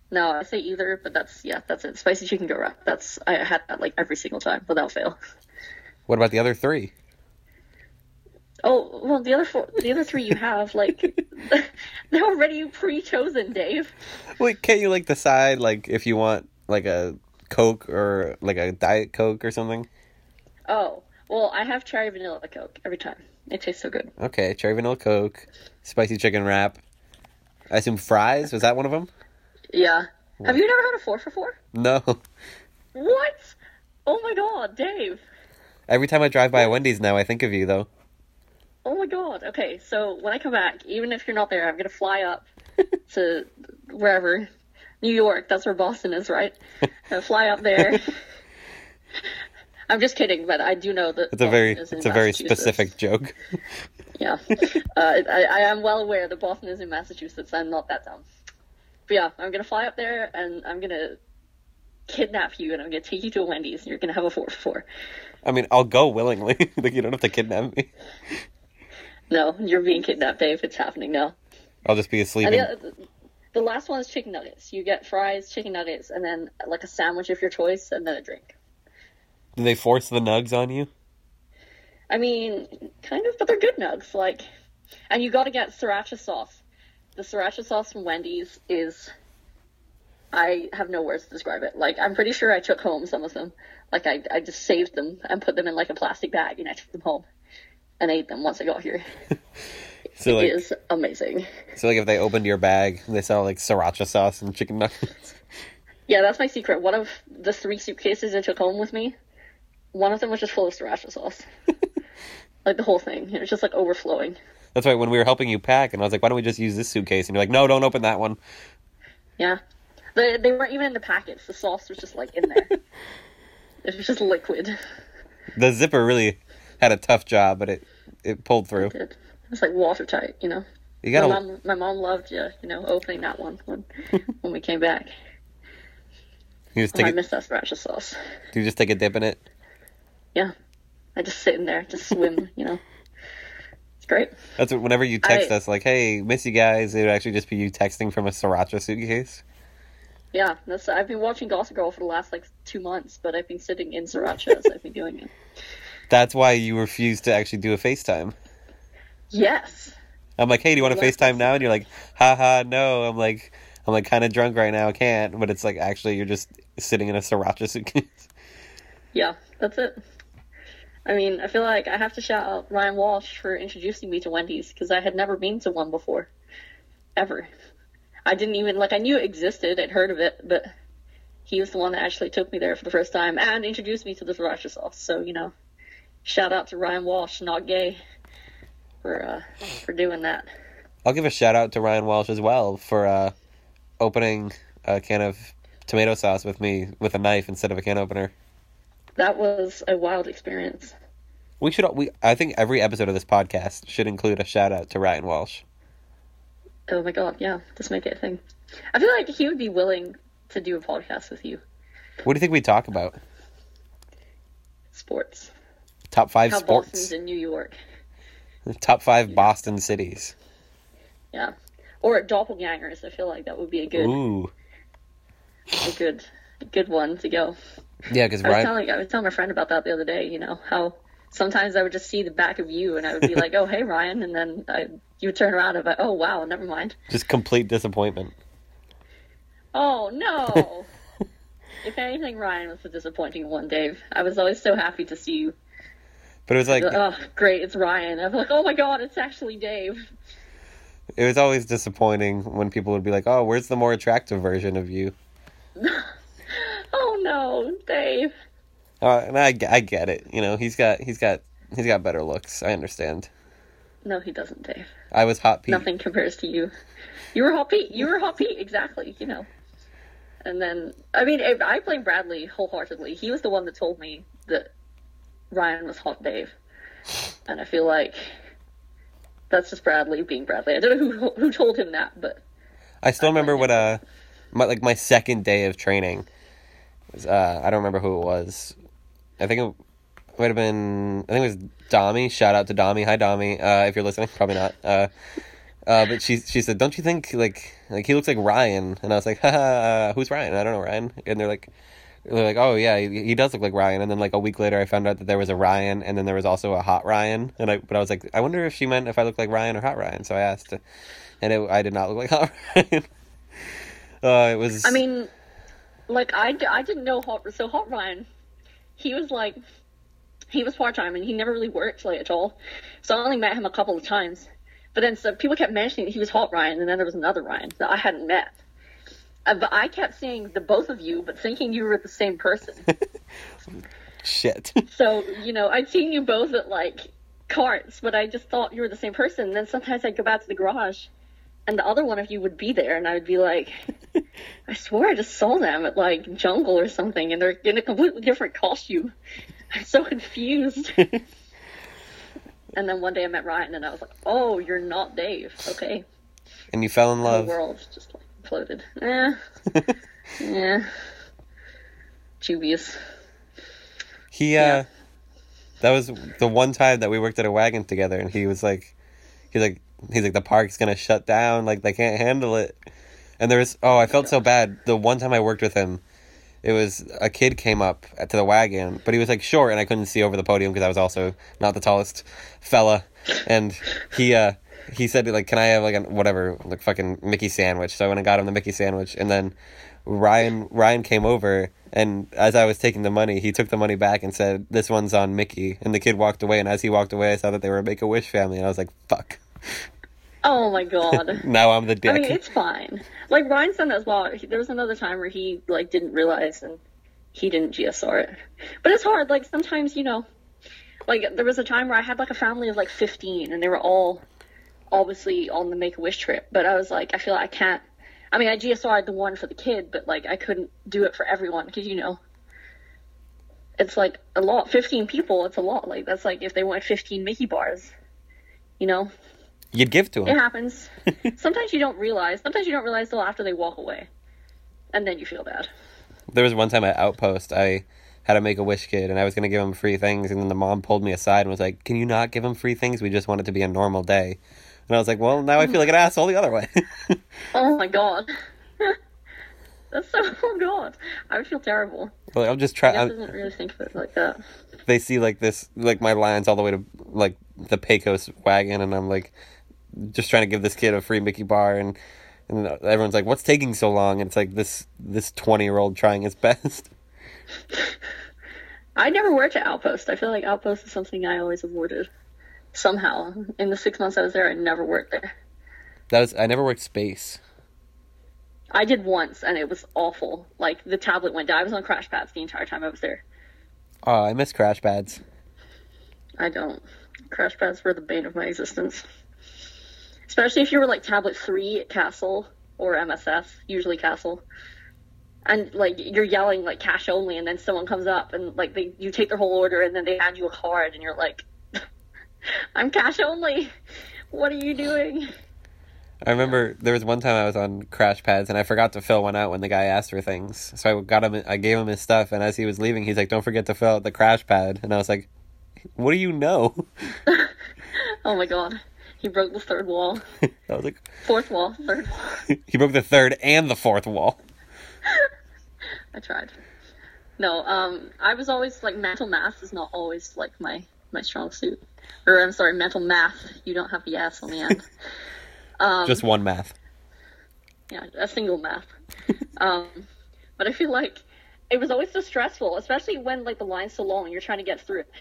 No, I say either, but that's yeah, that's it. Spicy chicken go wrap. That's I had that like every single time without fail. What about the other three? Oh well, the other four, the other three you have like they're already pre-chosen, Dave. Wait, can't you like decide like if you want like a Coke or like a Diet Coke or something? Oh well, I have cherry vanilla Coke every time. It tastes so good. Okay, cherry vanilla Coke, spicy chicken wrap. I assume fries. Was that one of them? Yeah. Have you never had a four for four? No. What? Oh my god, Dave. Every time I drive by a Wendy's now, I think of you though. Oh my god. Okay, so when I come back, even if you're not there, I'm gonna fly up to wherever. New York, that's where Boston is, right? fly up there. I'm just kidding, but I do know that It's a very it's a very specific joke. Yeah. uh, I, I am well aware that Boston is in Massachusetts. I'm not that dumb. But yeah, I'm gonna fly up there and I'm gonna kidnap you and I'm gonna take you to a Wendy's and you're gonna have a four for four. I mean, I'll go willingly. like you don't have to kidnap me. No, you're being kidnapped, Dave. It's happening now. I'll just be asleep. The, the last one is chicken nuggets. You get fries, chicken nuggets, and then like a sandwich of your choice, and then a drink. Do they force the nugs on you? I mean, kind of, but they're good nugs. Like, and you got to get sriracha sauce. The sriracha sauce from Wendy's is. I have no words to describe it. Like, I'm pretty sure I took home some of them. Like, I, I just saved them and put them in like a plastic bag, and I took them home and ate them once I got here. So like, it is amazing. so like if they opened your bag, they saw like sriracha sauce and chicken nuggets. Yeah, that's my secret. One of the three suitcases I took home with me, one of them was just full of sriracha sauce. like the whole thing. It was just like overflowing. That's why when we were helping you pack, and I was like, "Why don't we just use this suitcase?" And you're like, "No, don't open that one." Yeah. They, they weren't even in the packets. The sauce was just like in there. it was just liquid. The zipper really had a tough job, but it it pulled through. It it was like watertight, you know. You My gotta mom, my mom loved you, you know, opening that one when when we came back. you just Oh, take I miss that sriracha sauce. Do you just take a dip in it. Yeah. I just sit in there, just swim, you know. It's great. That's what, whenever you text I- us like, "Hey, miss you guys," it would actually just be you texting from a sriracha suitcase. Yeah, that's I've been watching Gossip Girl for the last like two months, but I've been sitting in sriracha as I've been doing it. That's why you refused to actually do a FaceTime. Yes. I'm like, "Hey, do you want to Well, FaceTime now?" And you're like, "Haha, no." I'm like, "I'm like kind of drunk right now, I can't." But it's like actually you're just sitting in a sriracha suitcase. Yeah, that's it. I mean, I feel like I have to shout out Ryan Walsh for introducing me to Wendy's because I had never been to one before, ever. I didn't even like I knew it existed, I'd heard of it, but he was the one that actually took me there for the first time and introduced me to the sriracha sauce. So you know, shout out to Ryan Walsh, not gay, for uh, for doing that. I'll give a shout out to Ryan Walsh as well for uh, opening a can of tomato sauce with me with a knife instead of a can opener. That was a wild experience. We should. We I think every episode of this podcast should include a shout out to Ryan Walsh. Oh my god, yeah, just make it a thing. I feel like he would be willing to do a podcast with you. What do you think we talk about? Sports. Top five How sports. Boston's in New York. Top five Boston cities. Yeah. Or doppelgangers. I feel like that would be a good, Ooh, a good, a good one to go. yeah, because I was telling, I was telling my friend about that the other day. You know how sometimes I would just see the back of you, and I would be like, "Oh, hey, Ryan," and then I, you would turn around and be like, "Oh, wow, never mind." Just complete disappointment. Oh no. if anything, Ryan was the disappointing one, Dave. I was always so happy to see you. But it was like oh, great, it's Ryan. I'm like, oh my god, it's actually Dave. it was always disappointing when people would be like, "Oh, where's the more attractive version of you?" Oh no, Dave. Uh, and I, I get it. You know, he's got he's got he's got better looks. I understand. No, he doesn't, Dave. I was hot Pete. Nothing compares to you. You were hot Pete. You were hot Pete, exactly. You know. And then, I mean, I I blame Bradley wholeheartedly. He was the one that told me that Ryan was hot Dave, and I feel like that's just Bradley being Bradley. I don't know who who told him that, but I still remember what uh my like my second day of training was uh I don't remember who it was. I think it might have been I think it was Dami. Shout out to Dami. Hi Dami. Uh if you're listening, probably not. Uh uh but she she said, "Don't you think like like he looks like Ryan?" And I was like, "Haha, who's Ryan? I don't know Ryan." And they're like they're like, "Oh yeah, he, he does look like Ryan." And then like a week later I found out that there was a Ryan and then there was also a hot Ryan. And I but I was like, "I wonder if she meant if I look like Ryan or hot Ryan." So I asked and it, I did not look like hot Ryan. Uh, it was. I mean, like I, I didn't know hot so hot Ryan. He was like, he was part time and he never really worked like at all. So I only met him a couple of times. But then so people kept mentioning that he was hot Ryan, and then there was another Ryan that I hadn't met. Uh, but I kept seeing the both of you, but thinking you were the same person. shit. so you know, I'd seen you both at like carts, but I just thought you were the same person. And then sometimes I'd go back to the garage, and the other one of you would be there, and I would be like, I swear I just saw them at like Jungle or something, and they're in a completely different costume. I'm so confused. and then one day I met Ryan, and I was like, Oh, you're not Dave. Okay, and you fell in love. the love. world just like imploded. Eh, yeah, dubious. He uh Yeah. that was the one time that we worked at a wagon together and he was like he's like he's like the park's gonna shut down, like they can't handle it. And there was oh, I felt so bad. The one time I worked with him, it was a kid came up to the wagon, but he was like short and I couldn't see over the podium because I was also not the tallest fella. And he uh he said like can I have like a whatever like fucking Mickey sandwich. So I went and got him the Mickey sandwich and then Ryan Ryan came over and as I was taking the money, he took the money back and said, "This one's on Mickey." And the kid walked away, and as he walked away, I saw that they were a Make a Wish family, and I was like, "Fuck!" Oh my god. Now I'm the dick. I mean, it's fine. Like Ryan's done that as well. There was another time where he like didn't realize and he didn't GSR it. But it's hard. Like sometimes you know, like there was a time where I had like a family of like fifteen and they were all obviously on the Make a Wish trip. But I was like, I feel like I can't. I mean, I GSR'd the one for the kid, but like I couldn't do it for everyone because you know. It's like a lot. Fifteen people. It's a lot. Like that's like if they want fifteen Mickey bars. You know, You'd give to them. it happens. sometimes you don't realize. Sometimes you don't realize till after they walk away, and then you feel bad. There was one time at Outpost, I had a Make a Wish kid, and I was gonna give him free things, and then the mom pulled me aside and was like, "Can you not give him free things? We just want it to be a normal day." And I was like, "Well, now I feel like an asshole the other way." Oh my god. That's so. Oh god, I would feel terrible. well, I'm just trying. I didn't really think of it like that. they see like this, like my lines all the way to like the Pecos wagon, and I'm like, just trying to give this kid a free Mickey bar, and and everyone's like, "What's taking so long?" And it's like this this twenty year old trying his best. I never worked at Outpost. I feel like Outpost is something I always avoided. Somehow, in the six months I was there, I never worked there. That was I never worked space. I did once, and it was awful. Like the tablet went down. I was on crash pads the entire time I was there. Oh, I miss crash pads. I don't. Crash pads were the bane of my existence. especially if you were like tablet three at Castle or MSF, usually Castle, and like you're yelling like cash only, and then someone comes up and like they you take their whole order, and then they hand you a card, and you're like, I'm cash only. What are you doing? I remember there was one time I was on crash pads and I forgot to fill one out when the guy asked for things. So I got him, I gave him his stuff, and as he was leaving, he's like, "Don't forget to fill out the crash pad." And I was like, "What do you know?" Oh my god, he broke the third wall, I was like, fourth wall, third wall. "He broke the third and the fourth wall." I tried. No, um, I was always like mental math is not always like my my strong suit. Or I'm sorry, mental math. You don't have the S on the end. Um, Just one math. yeah, a single math. um, but I feel like it was always so stressful, especially when like the line's so long and you're trying to get through it.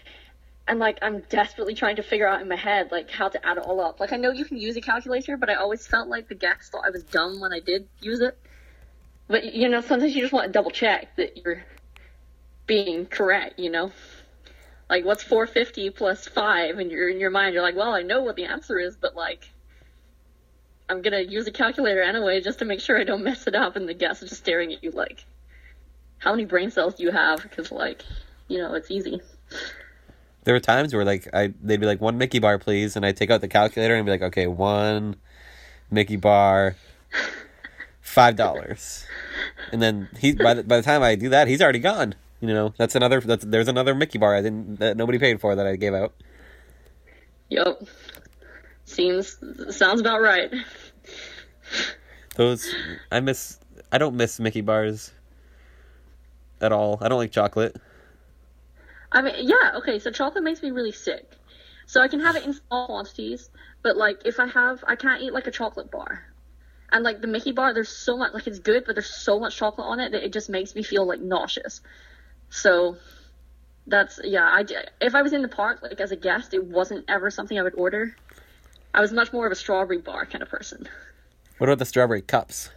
And like I'm desperately trying to figure out in my head like how to add it all up. Like I know you can use a calculator, but I always felt like the guests thought I was dumb when I did use it. But you know, sometimes you just want to double check that you're being correct. You know, like what's 450 plus five, and you're in your mind, you're like, well, I know what the answer is, but like. I'm gonna use a calculator anyway just to make sure I don't mess it up, and the guest is just staring at you like, how many brain cells do you have? Because like, you know, it's easy. There were times where like I they'd be like one Mickey bar please, and I'd take out the calculator and be like, okay, one Mickey bar, five dollars, and then he by the, by the time I do that, he's already gone. You know, that's another that's there's another Mickey bar I didn't that nobody paid for that I gave out. Yep. Seems sounds about right. Those I miss. I don't miss Mickey bars at all. I don't like chocolate. I mean, yeah, okay. So chocolate makes me really sick. So I can have it in small quantities, but like if I have, I can't eat like a chocolate bar. And like the Mickey bar, there's so much, like it's good, but there's so much chocolate on it that it just makes me feel like nauseous. So that's yeah. I if I was in the park like as a guest, it wasn't ever something I would order. I was much more of a strawberry bar kind of person. What about the strawberry cups?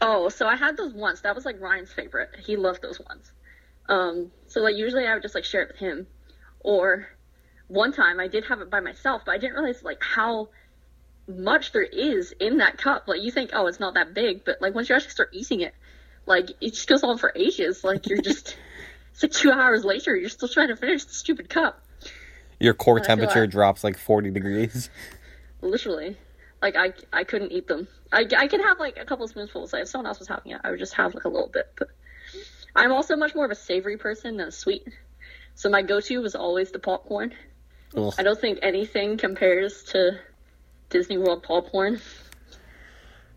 Oh, so I had those once. That was like Ryan's favorite. He loved those ones. Um, so like usually I would just like share it with him, or one time I did have it by myself, but I didn't realize like how much there is in that cup. Like you think, oh, it's not that big, but like once you actually start eating it, like it just goes on for ages. Like you're just, it's like two hours later, you're still trying to finish the stupid cup. Your core temperature like- drops like forty degrees. Literally, like I I couldn't eat them. I I could have like a couple spoonfuls. Like if someone else was having it, I would just have like a little bit. But I'm also much more of a savory person than a sweet. So my go-to was always the popcorn. Ugh. I don't think anything compares to Disney World popcorn.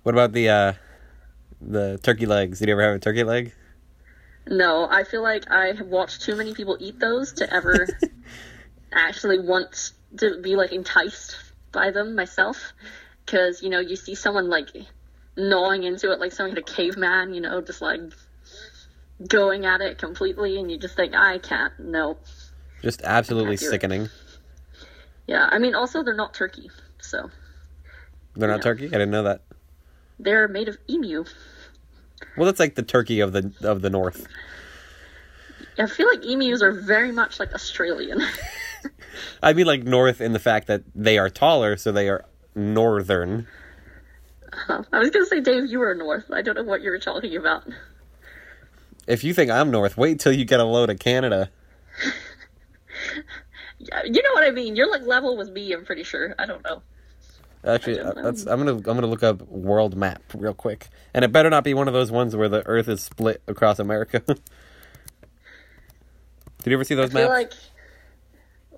What about the uh the turkey legs? Did you ever have a turkey leg? No, I feel like I have watched too many people eat those to ever actually want to be like enticed by them myself. Because you know, you see someone like gnawing into it like someone kind of caveman, you know, just like going at it completely, and you just think, I can't. No. Just absolutely Can't it. sickening. Yeah, I mean, also they're not turkey, so They're not Yeah. turkey. I didn't know that. they're made of emu. Well, that's like the turkey of the of the north. I feel like emus are very much like Australian. I mean, like north in the fact that they are taller, so they are northern. I was gonna say, Dave, you were north. I don't know what you were talking about. If you think I'm north, wait till you get a load of Canada. You know what I mean? You're like level with me. I'm pretty sure. I don't know. Actually, don't uh, that's, I'm gonna I'm gonna look up world map real quick, and it better not be one of those ones where the Earth is split across America. Did you ever see those I maps? like.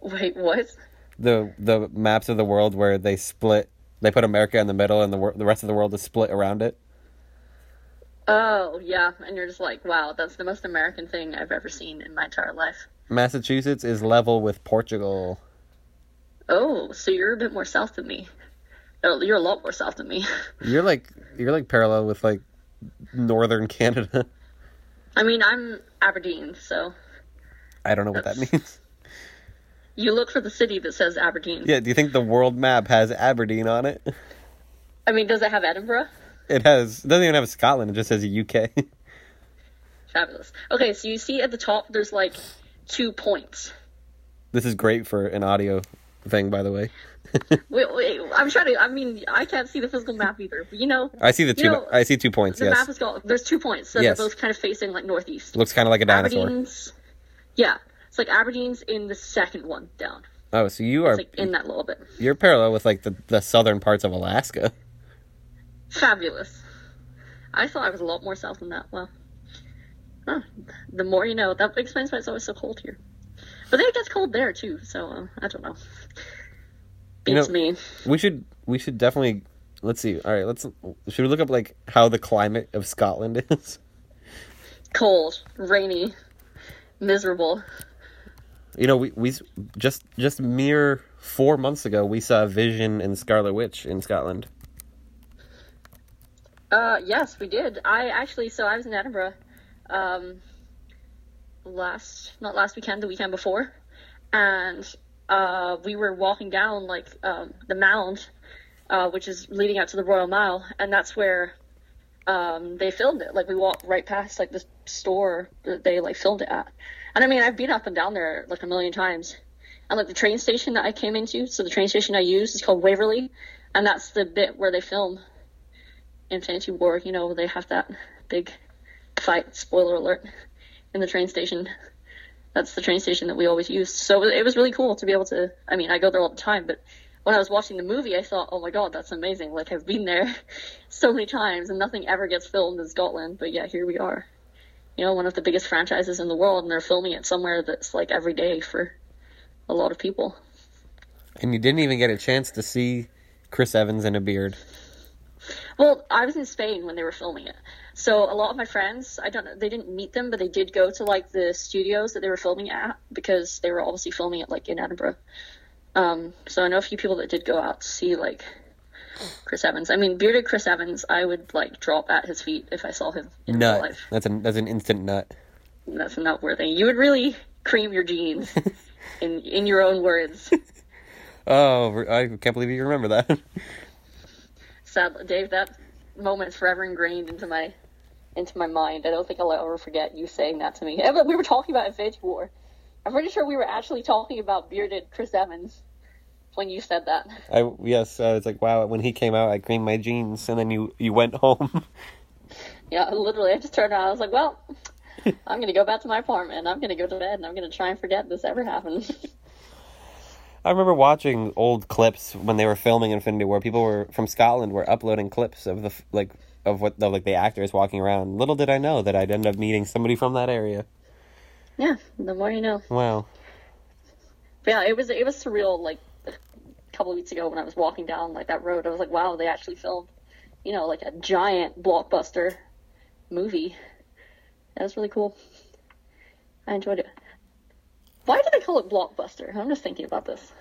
Wait, what? the the maps of the world where they split. They put America in the middle, and the wor- the rest of the world is split around it. Oh, yeah. And you're just like, wow, that's the most American thing I've ever seen in my entire life. Massachusetts is level with Portugal. Oh, so you're a bit more south than me. You're a lot more south than me. You're like you're like parallel with like northern Canada. I mean, I'm Aberdeen, so I don't know what that means. you look for the city that says Aberdeen. Yeah, do you think the world map has Aberdeen on it? I mean, does it have Edinburgh? It has. It doesn't even have Scotland. It just says UK. Fabulous. Okay, so you see at the top, there's like two points. this is great for an audio thing, by the way. Wait, wait, I'm trying to. I mean, I can't see the physical map either. But you know, I see the two. You know, I see two points. the yes, map has got. There's two points, so Yes. they're both kind of facing like northeast. looks kind of like a dinosaur. Aberdeen's. Yeah, it's like Aberdeen's in the second one down. Oh, so you are like in that little bit. you're parallel with like the the southern parts of Alaska. Fabulous. I thought I was a lot more south than that. Well, huh. the more you know. That explains why it's always so cold here. But then it gets cold there too, so uh, I don't know. You Beats know- me. We should we should definitely let's see. All right, let's should we look up like how the climate of Scotland is? Cold, rainy, miserable. You know, we we just just mere four months ago we saw Vision and Scarlet Witch in Scotland. Uh, yes, we did. I actually, so I was in Edinburgh, um, last, not last weekend, the weekend before, and, uh, we were walking down, like, um, the mound, uh, which is leading out to the Royal Mile, and that's where, um, they filmed it. Like, we walked right past, like, the store that they, like, filmed it at. And I mean, I've been up and down there, like, a million times. And, like, the train station that I came into, so the train station I used is called Waverley, and that's the bit where they film Infinity War, you know, they have that big fight, spoiler alert, in the train station. That's the train station that we always use. So it was really cool to be able to, I mean, I go there all the time, but when I was watching the movie, I thought, oh my god, that's amazing. Like, I've been there so many times and nothing ever gets filmed in Scotland, but yeah, here we are. You know, one of the biggest franchises in the world, and they're filming it somewhere that's like every day for a lot of people. And you didn't even get a chance to see Chris Evans in a beard. Well, I was in Spain when they were filming it. So a lot of my friends, I don't know, they didn't meet them, but they did go to like the studios that they were filming at because they were obviously filming it like in Edinburgh. Um, so I know a few people that did go out to see like Chris Evans. I mean, bearded Chris Evans, I would like drop at his feet if I saw him in real life. That's an that's an instant nut. That's not worthy. You would really cream your jeans, in in your own words. Oh, I can't believe you remember that. Sadly, Dave, that moment's forever ingrained into my into my mind. I don't think I'll ever forget you saying that to me. But We were talking about Infinity War. I'm pretty sure we were actually talking about bearded Chris Evans when you said that. I yes, I was like, wow. When he came out, I creamed my jeans, and then you you went home. Yeah, literally, I just turned around. I was like, "Well, I'm gonna go back to my apartment. and I'm gonna go to bed, and I'm gonna try and forget this ever happened." I remember watching old clips when they were filming Infinity War. People were from Scotland were uploading clips of the like of what the like the actors walking around. Little did I know that I'd end up meeting somebody from that area. yeah, the more you know. Wow. But yeah, it was it was surreal. Like a couple of weeks ago when I was walking down like that road, I was like, "Wow, they actually filmed, you know, like a giant blockbuster movie." That was really cool. I enjoyed it. Why do they call it blockbuster? I'm just thinking about this.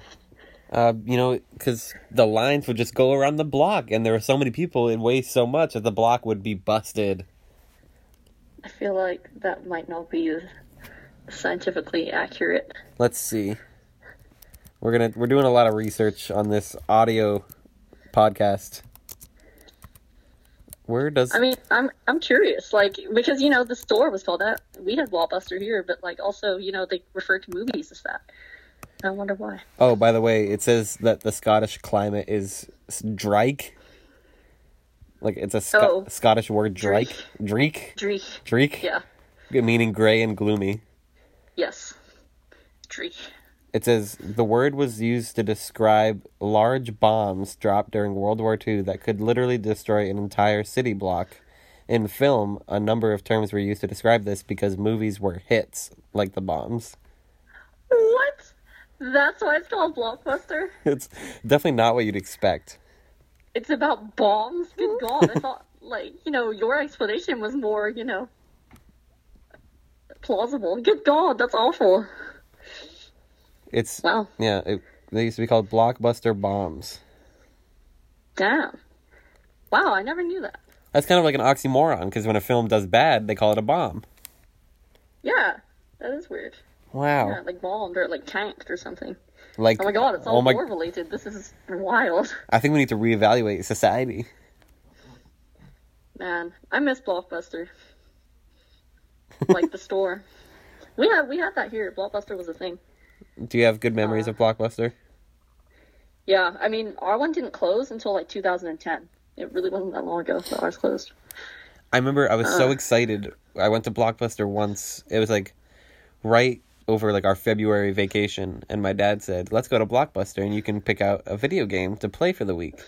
Uh, you know, because the lines would just go around the block, and there were so many people, it weighs so much that the block would be busted. I feel like that might not be scientifically accurate. Let's see. We're gonna we're doing a lot of research on this audio podcast. Where does I mean, I'm I'm curious, like because you know the store was called that. We had Blockbuster here, but like also you know they refer to movies as that. I wonder why. Oh, by the way, it says that the Scottish climate is drike. Like it's a Sco- Oh. Scottish word, drike, dreich, Dreich. dreich, Yeah. meaning gray and gloomy. Yes. Dreich. It says the word was used to describe large bombs dropped during World War II that could literally destroy an entire city block. In film, a number of terms were used to describe this because movies were hits, like the bombs. What? That's why it's called Blockbuster. It's definitely not what you'd expect. It's about bombs. Good mm-hmm. God! I thought like you know your explanation was more you know plausible. Good God, that's awful. It's Wow. yeah. It, they used to be called blockbuster bombs. Damn. Wow, I never knew that. That's kind of like an oxymoron because when a film does bad, they call it a bomb. Yeah, that is weird. Wow. Yeah, like bombed or like tanked or something. Like Oh my God, it's all oh my- war related. This is wild. I think we need to reevaluate society. Man, I miss Blockbuster. like the store. We had we had that here. Blockbuster was a thing. Do you have good memories Uh, of Blockbuster? Yeah, I mean, our one didn't close until like 2010. It really wasn't that long ago that ours closed. I remember I was so excited. I went to Blockbuster once. It was like right over like our February vacation, and my dad said, "Let's go to Blockbuster, and you can pick out a video game to play for the week."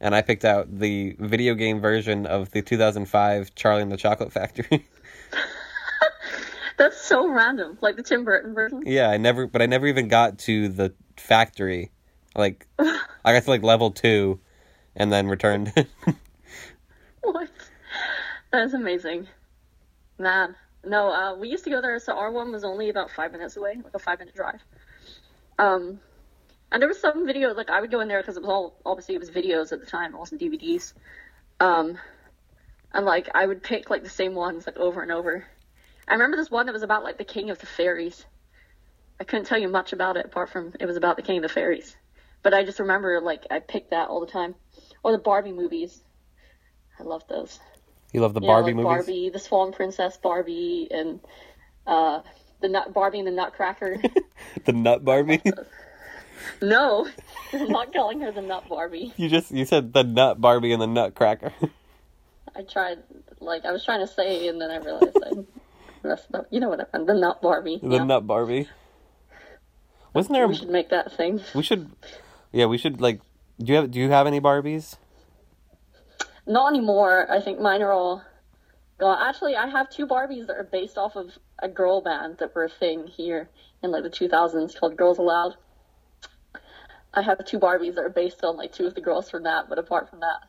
And I picked out the video game version of the 2005 Charlie and the Chocolate Factory. That's so random, like the Tim Burton version. yeah, I never, but I never even got to the factory. Like, I got to like level two, and then returned. What? That's amazing. Man. No, uh, we used to go there, so our one was only about five minutes away, like a five minute drive. Um, and there was some video, like I would go in there because it was all, obviously it was videos at the time, it wasn't DVDs. Um, and like I would pick like the same ones like over and over. I remember this one that was about like the king of the fairies. I couldn't tell you much about it apart from it was about the king of the fairies. But I just remember like I picked that all the time. Or the Barbie movies. I love those. you love the You know, Barbie like movies? Barbie, the Swan Princess Barbie, and uh, the nut Barbie and the Nutcracker. The Nut Barbie. no, I'm not calling her the Nut Barbie. you just you said the Nut Barbie and the Nutcracker. I tried, like I was trying to say, and then I realized I You know what I mean, The Nut Barbie. the yeah. Nut Barbie. Wasn't there? We should make that thing. We should. Yeah, we should like. Do you have Do you have any Barbies? Not anymore. I think mine are all gone. Actually, I have two Barbies that are based off of a girl band that were a thing here in like the 2000s called Girls Aloud. I have two Barbies that are based on like two of the girls from that, but apart from that,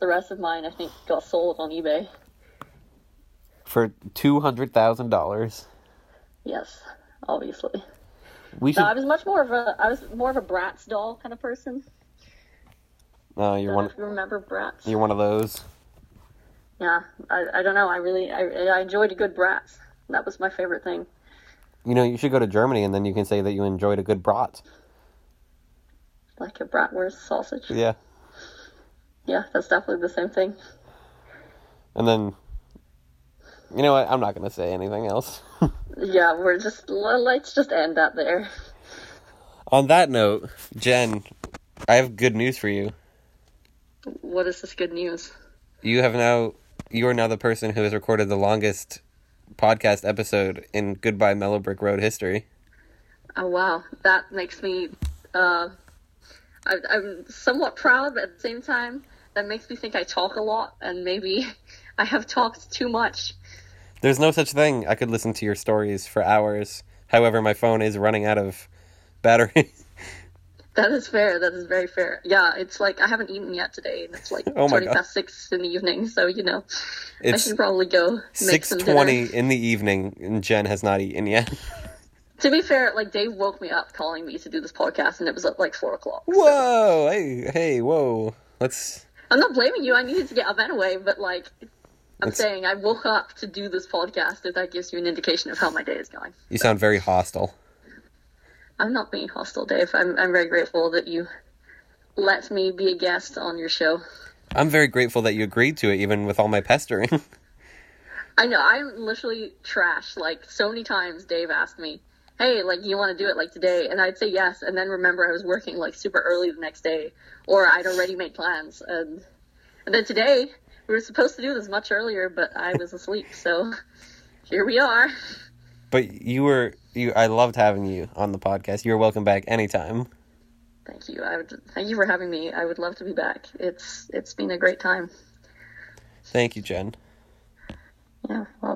the rest of mine I think got sold on eBay. For two hundred thousand dollars. Yes, obviously. We should. No, I was much more of a I was more of a Bratz doll kind of person. Oh, you're Don't know one. if you remember Bratz. You're one of those. Yeah, I, I don't know. I really I, I enjoyed a good Bratz. That was my favorite thing. You know, you should go to Germany and then you can say that you enjoyed a good brat. Like a bratwurst sausage. Yeah, Yeah, that's definitely the same thing. and then. You know what? I'm not gonna say anything else. Yeah, we're just let's just end that there. On that note, Jen, I have good news for you. What is this good news? You have now. You are now the person who has recorded the longest podcast episode in Goodbye Mellow Brick Road history. Oh wow, that makes me. Uh, I, I'm somewhat proud, but at the same time, that makes me think I talk a lot, and maybe I have talked too much. There's no such thing. I could listen to your stories for hours. However, my phone is running out of battery. That is fair. That is very fair. Yeah, it's like I haven't eaten yet today, and it's like Oh twenty God. past six in the evening. So you know, I should probably go make six twenty in the evening, and Jen has not eaten yet. To be fair, like Dave woke me up calling me to do this podcast, and it was at like four o'clock. so- Whoa! Hey, hey, whoa! Let's. I'm not blaming you. I needed to get up anyway, but like, I'm It's- saying I woke up to do this podcast. If that gives you an indication of how my day is going. You sound very hostile. I'm not being hostile, Dave. I'm I'm very grateful that you let me be a guest on your show. I'm very grateful that you agreed to it, even with all my pestering. I know I'm literally trash. Like so many times, Dave asked me, "Hey, like you want to do it like today?" And I'd say yes, and then remember I was working like super early the next day, or I'd already made plans, and and then today we were supposed to do this much earlier, but I was asleep. So here we are. but you were you. I loved having you on the podcast. You're welcome back anytime. Thank you. I would thank you for having me. I would love to be back. It's it's been a great time. Thank you, Jen. Yeah. Well,